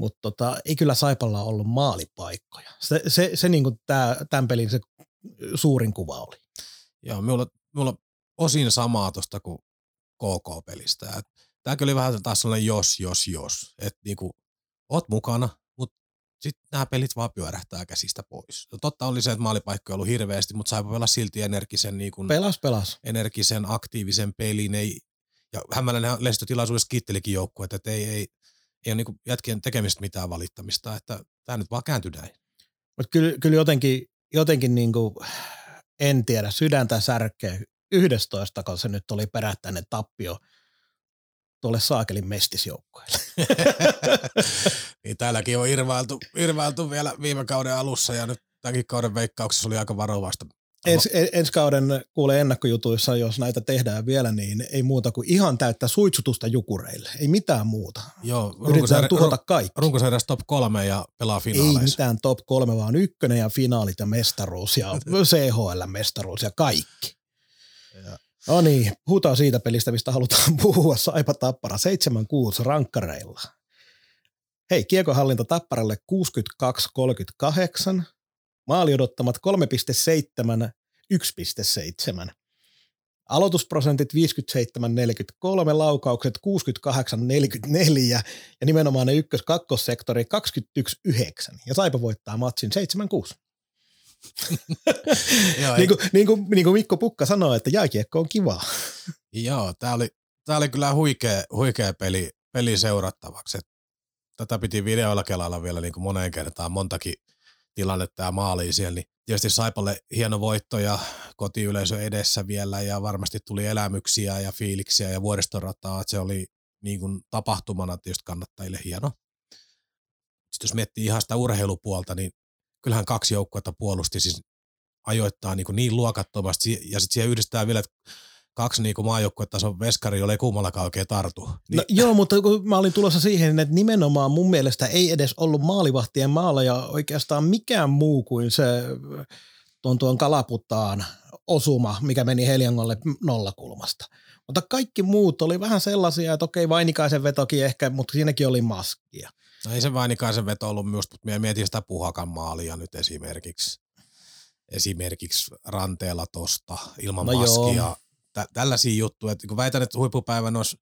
Speaker 1: Mutta tota, ei kyllä Saipalla ollut maalipaikkoja. Se, se, se niin kuin tämän pelin se suurin kuva oli.
Speaker 2: Joo, minulla, minulla osin samaa tuosta kuin KK-pelistä. Tämäkin oli vähän taas sellainen jos, jos, jos. Että niinku, oot mukana, mutta sitten nämä pelit vaan pyörähtää käsistä pois. No, totta oli se, että maalipaikkoja ollut hirveästi, mutta sai pelaa silti energisen, niinku,
Speaker 1: pelas, pelas.
Speaker 2: energisen, aktiivisen pelin. Ei, ja Hämmäläinen lehdistötilaisuudessa kiittelikin joukkueet, että ei, ei, ei ole niinku jätkien tekemistä mitään valittamista, että tämä nyt vaan kääntyi näin.
Speaker 1: Mutta kyllä, kyllä jotenkin, jotenkin niinku, en tiedä, sydäntä särkeä 11, kun se nyt oli perättäinen tappio tuolle Saakelin mestisjoukkoille. [LAUGHS]
Speaker 2: niin täälläkin on irvailtu, irvailtu vielä viime kauden alussa ja nyt tämänkin kauden veikkauksessa oli aika varovaista.
Speaker 1: Ens, ensi kauden kuule ennakkojutuissa, jos näitä tehdään vielä, niin ei muuta kuin ihan täyttä suitsutusta jukureille. Ei mitään muuta.
Speaker 2: Joo,
Speaker 1: Yritetään tuhota kaikki.
Speaker 2: Runkosarjassa top kolme ja pelaa finaaleissa.
Speaker 1: Ei mitään top kolme, vaan ykkönen ja finaalit ja mestaruus ja CHL-mestaruus ja kaikki. Ja. No niin, puhutaan siitä pelistä, mistä halutaan puhua. Saipa Tappara 7-6 rankkareilla. Hei, kiekohallinta Tapparalle 62-38. Maali odottamat 3,7, 1,7. Aloitusprosentit 57-43, laukaukset 68-44 ja nimenomaan ne ykkös-kakkossektori 21-9. Ja Saipa voittaa matsin 7-6. [LAUGHS] Joo, niin, kuin, niin, kuin, niin kuin Mikko Pukka sanoi, että jääkiekko on kiva.
Speaker 2: Joo, tämä oli, tää oli kyllä huikea, huikea peli, peli seurattavaksi. Tätä piti videoilla kelailla vielä niin kuin moneen kertaan, montakin tilannetta ja maalia siellä, niin tietysti Saipalle hieno voitto ja kotiyleisö edessä vielä ja varmasti tuli elämyksiä ja fiiliksiä ja vuoristorataa, että se oli niin kuin tapahtumana tietysti kannattajille hieno. Sitten jos miettii ihan sitä urheilupuolta, niin kyllähän kaksi joukkuetta puolusti siis ajoittaa niin, niin luokattomasti ja sitten siihen yhdistetään vielä, että kaksi niin maajoukkuetason veskari, jolle ei kummallakaan oikein tartu. Niin.
Speaker 1: No, joo, mutta kun mä olin tulossa siihen, että nimenomaan mun mielestä ei edes ollut maalivahtien maalla ja oikeastaan mikään muu kuin se tuon, tuon kalaputtaan osuma, mikä meni Heliangolle nollakulmasta. Mutta kaikki muut oli vähän sellaisia, että okei, Vainikaisen vetokin ehkä, mutta siinäkin oli maskia.
Speaker 2: No ei se Vainikaisen veto ollut myös, mutta mietin sitä Puhakan maalia nyt esimerkiksi. Esimerkiksi ranteella tosta ilman no maskia. Joo tä, tällaisia juttuja. Että kun väitän, että huippupäivän olisi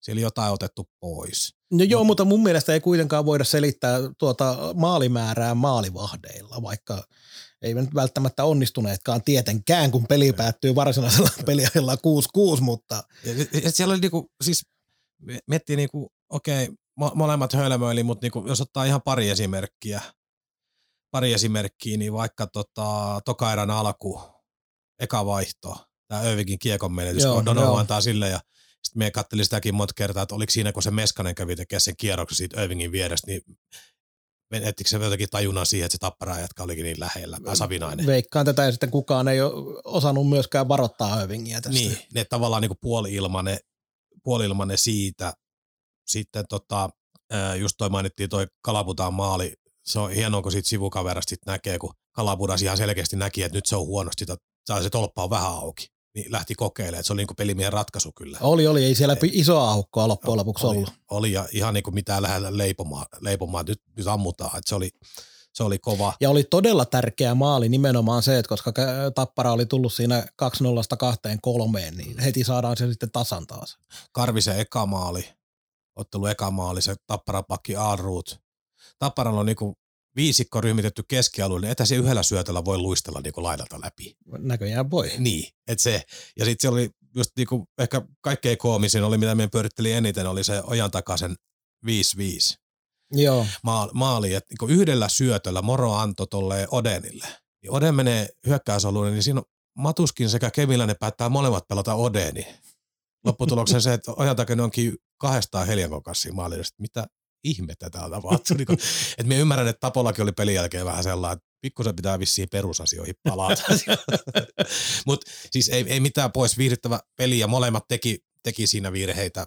Speaker 2: Siellä jotain otettu pois.
Speaker 1: No joo, mutta mun mielestä ei kuitenkaan voida selittää tuota maalimäärää maalivahdeilla, vaikka ei nyt välttämättä onnistuneetkaan tietenkään, kun peli päättyy varsinaisella peliajalla 6-6, mutta...
Speaker 2: Ja, ja siellä oli niinku, siis miettii niinku, okei, mo- molemmat hölmöili, mutta niinku, jos ottaa ihan pari esimerkkiä, pari esimerkkiä, niin vaikka tota, toka erän alku, eka vaihto, tämä Övikin kiekon menetys,
Speaker 1: Joo,
Speaker 2: kun Donovan antaa sille ja sitten me kattelin sitäkin monta kertaa, että oliko siinä, kun se Meskanen kävi tekemään sen kierroksen siitä Övingin vierestä, niin menettikö se jotenkin tajunnan siihen, että se tappara jätkä olikin niin lähellä, tai Savinainen.
Speaker 1: Veikkaan tätä ja sitten kukaan ei ole osannut myöskään varoittaa Hövingiä tästä.
Speaker 2: Niin, ne tavallaan niin puoli-ilmanen, puoli-ilmanen siitä. Sitten tota, just toi mainittiin toi Kalaputaan maali. Se on hienoa, kun siitä sivukaverasta sit näkee, kun Kalapudas ihan selkeästi näki, että nyt se on huonosti, että saa se tolppa on vähän auki. Niin lähti kokeilemaan, että se oli niin kuin pelimiehen ratkaisu kyllä.
Speaker 1: Oli, oli. Ei siellä isoa aukkoa loppujen lopuksi
Speaker 2: oli,
Speaker 1: ollut.
Speaker 2: Oli ja ihan niin kuin mitään lähellä leipomaan, leipomaan. Nyt, nyt ammutaan, että se oli, se oli kova.
Speaker 1: Ja oli todella tärkeä maali nimenomaan se, että koska Tappara oli tullut siinä 2-0-2-3, niin heti saadaan se sitten tasan taas.
Speaker 2: Karvisen eka maali, ottelu eka maali, se Tapparapakki Aarruut. Tapparalla on niinku viisikko ryhmitetty keskialueelle, niin se yhdellä syötöllä voi luistella niinku laidalta läpi.
Speaker 1: Näköjään voi.
Speaker 2: Niin, et se, ja sitten se oli just niinku, ehkä kaikkein koomisin oli, mitä meidän pyöritteli eniten, oli se ojan takaisen 5-5
Speaker 1: Joo,
Speaker 2: maali, maali että niinku yhdellä syötöllä Moro antoi tolle Odenille. Niin Oden menee hyökkäysalueelle, niin siinä on Matuskin sekä Kemiläinen päättää molemmat pelata Odeni. Lopputuloksen se, että Ojantakainen onkin kahdestaan Heliankon kanssa siinä maalilla. Sitten Mitä ihmettä täällä tapahtuu? niin [LAUGHS] että me ymmärrän, että Tapolakin oli pelin jälkeen vähän sellainen, että pikkusen pitää vissiin perusasioihin palata. [LAUGHS] Mutta siis ei, ei mitään pois viihdyttävä peli ja molemmat teki, teki siinä virheitä,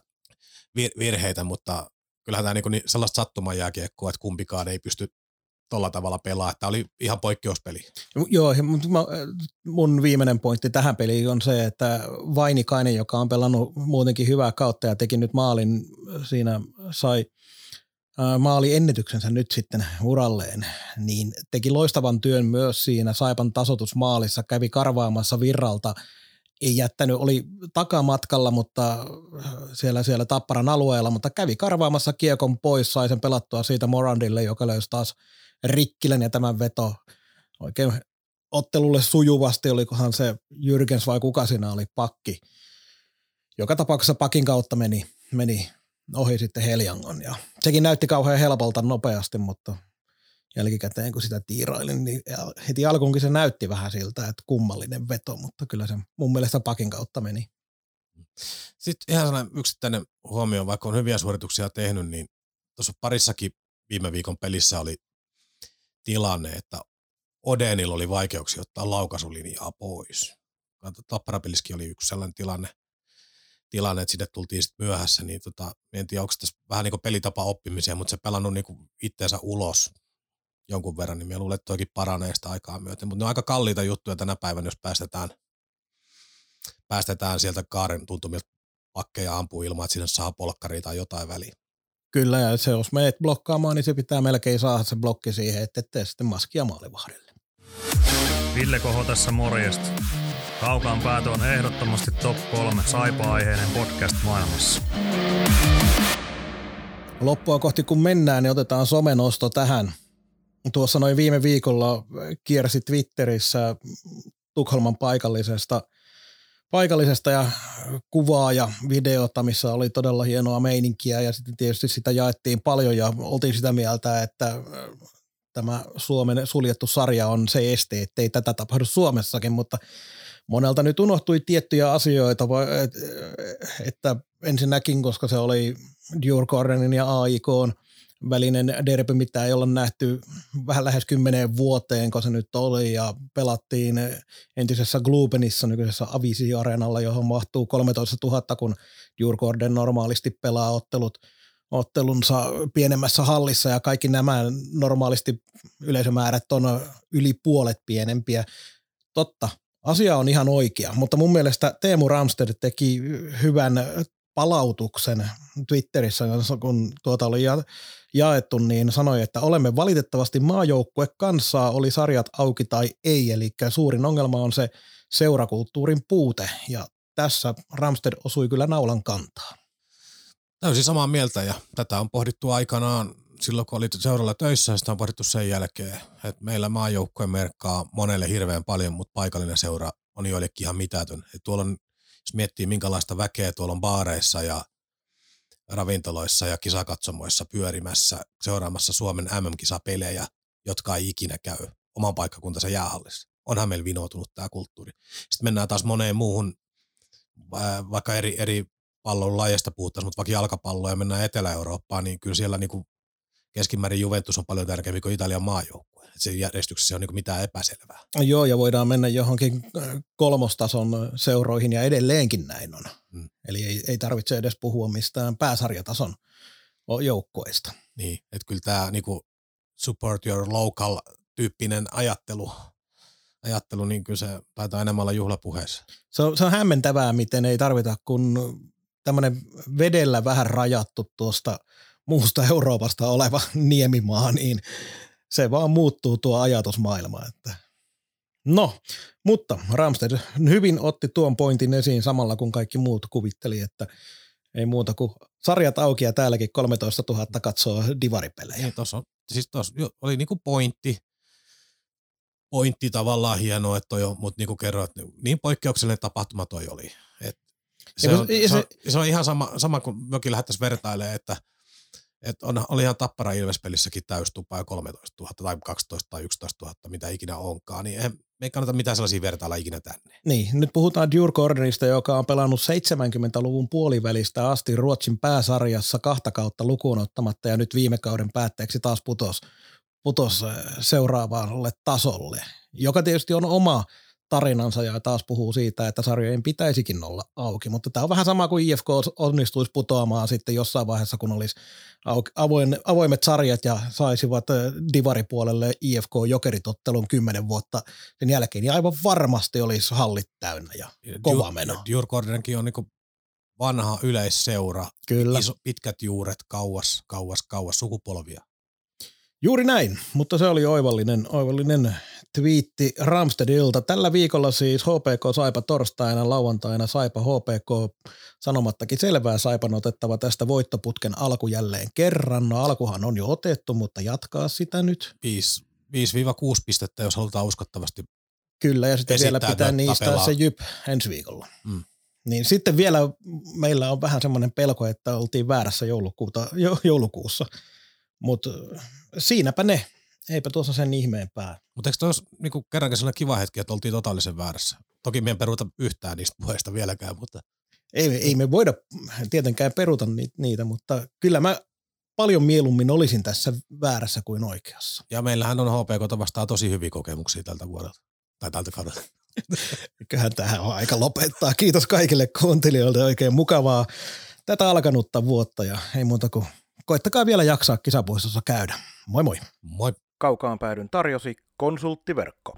Speaker 2: vir, virheitä, mutta kyllähän tämä niinku niin sellaista sattuman jääkiekkoa, että kumpikaan ei pysty tolla tavalla pelaamaan. Tämä oli ihan poikkeuspeli.
Speaker 1: Joo, ja mut mä, mun viimeinen pointti tähän peliin on se, että Vainikainen, joka on pelannut muutenkin hyvää kautta ja teki nyt maalin, siinä sai ää, maaliennetyksensä nyt sitten uralleen, niin teki loistavan työn myös siinä Saipan tasotusmaalissa, kävi karvaamassa virralta, ei jättänyt, oli takamatkalla, mutta siellä, siellä Tapparan alueella, mutta kävi karvaamassa kiekon pois, sai sen pelattua siitä Morandille, joka löysi taas Rikkilän ja tämän veto oikein ottelulle sujuvasti, olikohan se Jyrkens vai kuka siinä oli pakki. Joka tapauksessa pakin kautta meni, meni ohi sitten Heljangon ja sekin näytti kauhean helpolta nopeasti, mutta jälkikäteen kun sitä tiirailin, niin heti alkuunkin se näytti vähän siltä, että kummallinen veto, mutta kyllä se mun mielestä pakin kautta meni.
Speaker 2: Sitten ihan sellainen yksittäinen huomio, vaikka on hyviä suorituksia tehnyt, niin tuossa parissakin viime viikon pelissä oli tilanne, että Odenilla oli vaikeuksia ottaa laukaisulinjaa pois. Tapparapelissäkin oli yksi sellainen tilanne, tilanne että sinne tultiin sitten myöhässä, niin tota, en tiedä, onko tässä vähän niin kuin pelitapa oppimiseen, mutta se pelannut niin kuin itteensä ulos jonkun verran, niin minä luulen, että toikin paranee sitä aikaa myöten. Mutta ne on aika kalliita juttuja tänä päivänä, jos päästetään, päästetään sieltä kaaren tuntumilta pakkeja ampuu ilman, että sinne saa polkkaria tai jotain väliin.
Speaker 1: Kyllä, ja se jos menet blokkaamaan, niin se pitää melkein saada se blokki siihen, että tee sitten maskia maalivahdelle.
Speaker 5: Ville Koho tässä morjesta. Kaukaan päätö on ehdottomasti top 3 saipa-aiheinen podcast maailmassa.
Speaker 1: Loppua kohti kun mennään, niin otetaan somenosto tähän. Tuossa noin viime viikolla kiersi Twitterissä Tukholman paikallisesta, paikallisesta ja kuvaa ja videota, missä oli todella hienoa meininkiä ja sitten tietysti sitä jaettiin paljon ja oltiin sitä mieltä, että tämä Suomen suljettu sarja on se este, ettei tätä tapahdu Suomessakin, mutta monelta nyt unohtui tiettyjä asioita, että ensinnäkin, koska se oli Djurgårdenin ja AIK välinen derby, mitä ei olla nähty vähän lähes kymmeneen vuoteen, kun se nyt oli, ja pelattiin entisessä Glubenissa, nykyisessä Avisi-areenalla, johon mahtuu 13 000, kun Djurgården normaalisti pelaa ottelut ottelunsa pienemmässä hallissa ja kaikki nämä normaalisti yleisömäärät on yli puolet pienempiä. Totta, asia on ihan oikea, mutta mun mielestä Teemu Ramsted teki hyvän palautuksen Twitterissä, kun tuota oli ja, jaettu, niin sanoi, että olemme valitettavasti maajoukkue kansaa, oli sarjat auki tai ei, eli suurin ongelma on se seurakulttuurin puute, ja tässä Ramsted osui kyllä naulan kantaa.
Speaker 2: Täysin samaa mieltä ja tätä on pohdittu aikanaan silloin, kun oli seuralla töissä sitä on pohdittu sen jälkeen, että meillä maajoukkojen merkkaa monelle hirveän paljon, mutta paikallinen seura on joillekin ihan mitätön. Et tuolla on, jos miettii minkälaista väkeä tuolla on baareissa ja ravintoloissa ja kisakatsomoissa pyörimässä, seuraamassa Suomen MM-kisapelejä, jotka ei ikinä käy oman paikkakuntansa jäähallissa. Onhan meillä vinoutunut tämä kulttuuri. Sitten mennään taas moneen muuhun, vaikka eri, eri pallon lajista puhuttaisiin, mutta vaikka jalkapalloa ja mennään Etelä-Eurooppaan, niin kyllä siellä niin kuin keskimäärin Juventus on paljon tärkeämpi kuin Italian maajoukkue. Se järjestyksessä on niin mitään epäselvää.
Speaker 1: Joo, ja voidaan mennä johonkin äh, kolmostason seuroihin, ja edelleenkin näin on. Hmm. Eli ei, ei tarvitse edes puhua mistään pääsarjatason joukkoista.
Speaker 2: Niin, että kyllä tämä niin support your local tyyppinen ajattelu, ajattelu niin kyllä se taitaa enemmän olla juhlapuheessa.
Speaker 1: Se on, se on hämmentävää, miten ei tarvita kun tämmöinen vedellä vähän rajattu tuosta muusta Euroopasta oleva [LAUGHS] niemimaa, niin se vaan muuttuu tuo ajatusmaailma. Että. No, mutta Ramsted hyvin otti tuon pointin esiin samalla kun kaikki muut kuvitteli, että ei muuta kuin sarjat auki ja täälläkin 13 000 katsoo divaripelejä.
Speaker 2: Niin, tossa, siis tossa oli niinku pointti, pointti tavallaan hieno, että toi on, mutta niin kuin kerroin, että niin poikkeuksellinen tapahtuma toi oli. Et se, on, se, se, on, se, on, ihan sama, sama kuin mekin lähdettäisiin vertailemaan, että et on, oli ihan Tappara Ilves-pelissäkin täystupa jo 13 000 tai 12 tai 11 000, mitä ikinä onkaan, niin eihän, me ei kannata mitään sellaisia vertailla ikinä tänne.
Speaker 1: Niin, nyt puhutaan Djur Corderista, joka on pelannut 70-luvun puolivälistä asti Ruotsin pääsarjassa kahta kautta lukuun ottamatta ja nyt viime kauden päätteeksi taas putos, putos äh, seuraavalle tasolle, joka tietysti on oma tarinansa ja taas puhuu siitä, että sarjojen pitäisikin olla auki, mutta tämä on vähän sama kuin IFK onnistuisi putoamaan sitten jossain vaiheessa, kun olisi avoin, avoimet sarjat ja saisivat divaripuolelle IFK jokeritottelun kymmenen vuotta sen jälkeen, niin aivan varmasti olisi hallit täynnä ja kova meno.
Speaker 2: Djurgårdenkin on niin vanha yleisseura, Kyllä. Iso, pitkät juuret, kauas, kauas, kauas sukupolvia.
Speaker 1: Juuri näin, mutta se oli oivallinen, oivallinen twiitti Ramstedilta. Tällä viikolla siis HPK Saipa torstaina, lauantaina Saipa HPK sanomattakin selvää Saipan otettava tästä voittoputken alku jälleen kerran. No alkuhan on jo otettu, mutta jatkaa sitä nyt.
Speaker 2: 5-6 pistettä, jos halutaan uskottavasti
Speaker 1: Kyllä, ja sitten vielä pitää niistä se jyp ensi viikolla. Mm. Niin sitten vielä meillä on vähän semmoinen pelko, että oltiin väärässä joulukuuta, joulukuussa – mutta siinäpä ne. Eipä tuossa sen ihmeempää.
Speaker 2: Mutta eikö tuossa niinku kerrankin sellainen kiva hetki, että oltiin totaalisen väärässä? Toki me en peruuta yhtään niistä puheista vieläkään, mutta...
Speaker 1: Ei, ei me voida tietenkään peruta niitä, mutta kyllä mä paljon mieluummin olisin tässä väärässä kuin oikeassa.
Speaker 2: Ja meillähän on HPK vastaan tosi hyviä kokemuksia tältä vuodelta, tai tältä kaudelta. [LAUGHS]
Speaker 1: Kyllähän tähän on aika lopettaa. Kiitos kaikille kuuntelijoille oikein mukavaa tätä alkanutta vuotta ja ei muuta kuin koittakaa vielä jaksaa kisapuistossa käydä. Moi moi.
Speaker 2: Moi.
Speaker 6: Kaukaan päädyn tarjosi konsulttiverkko.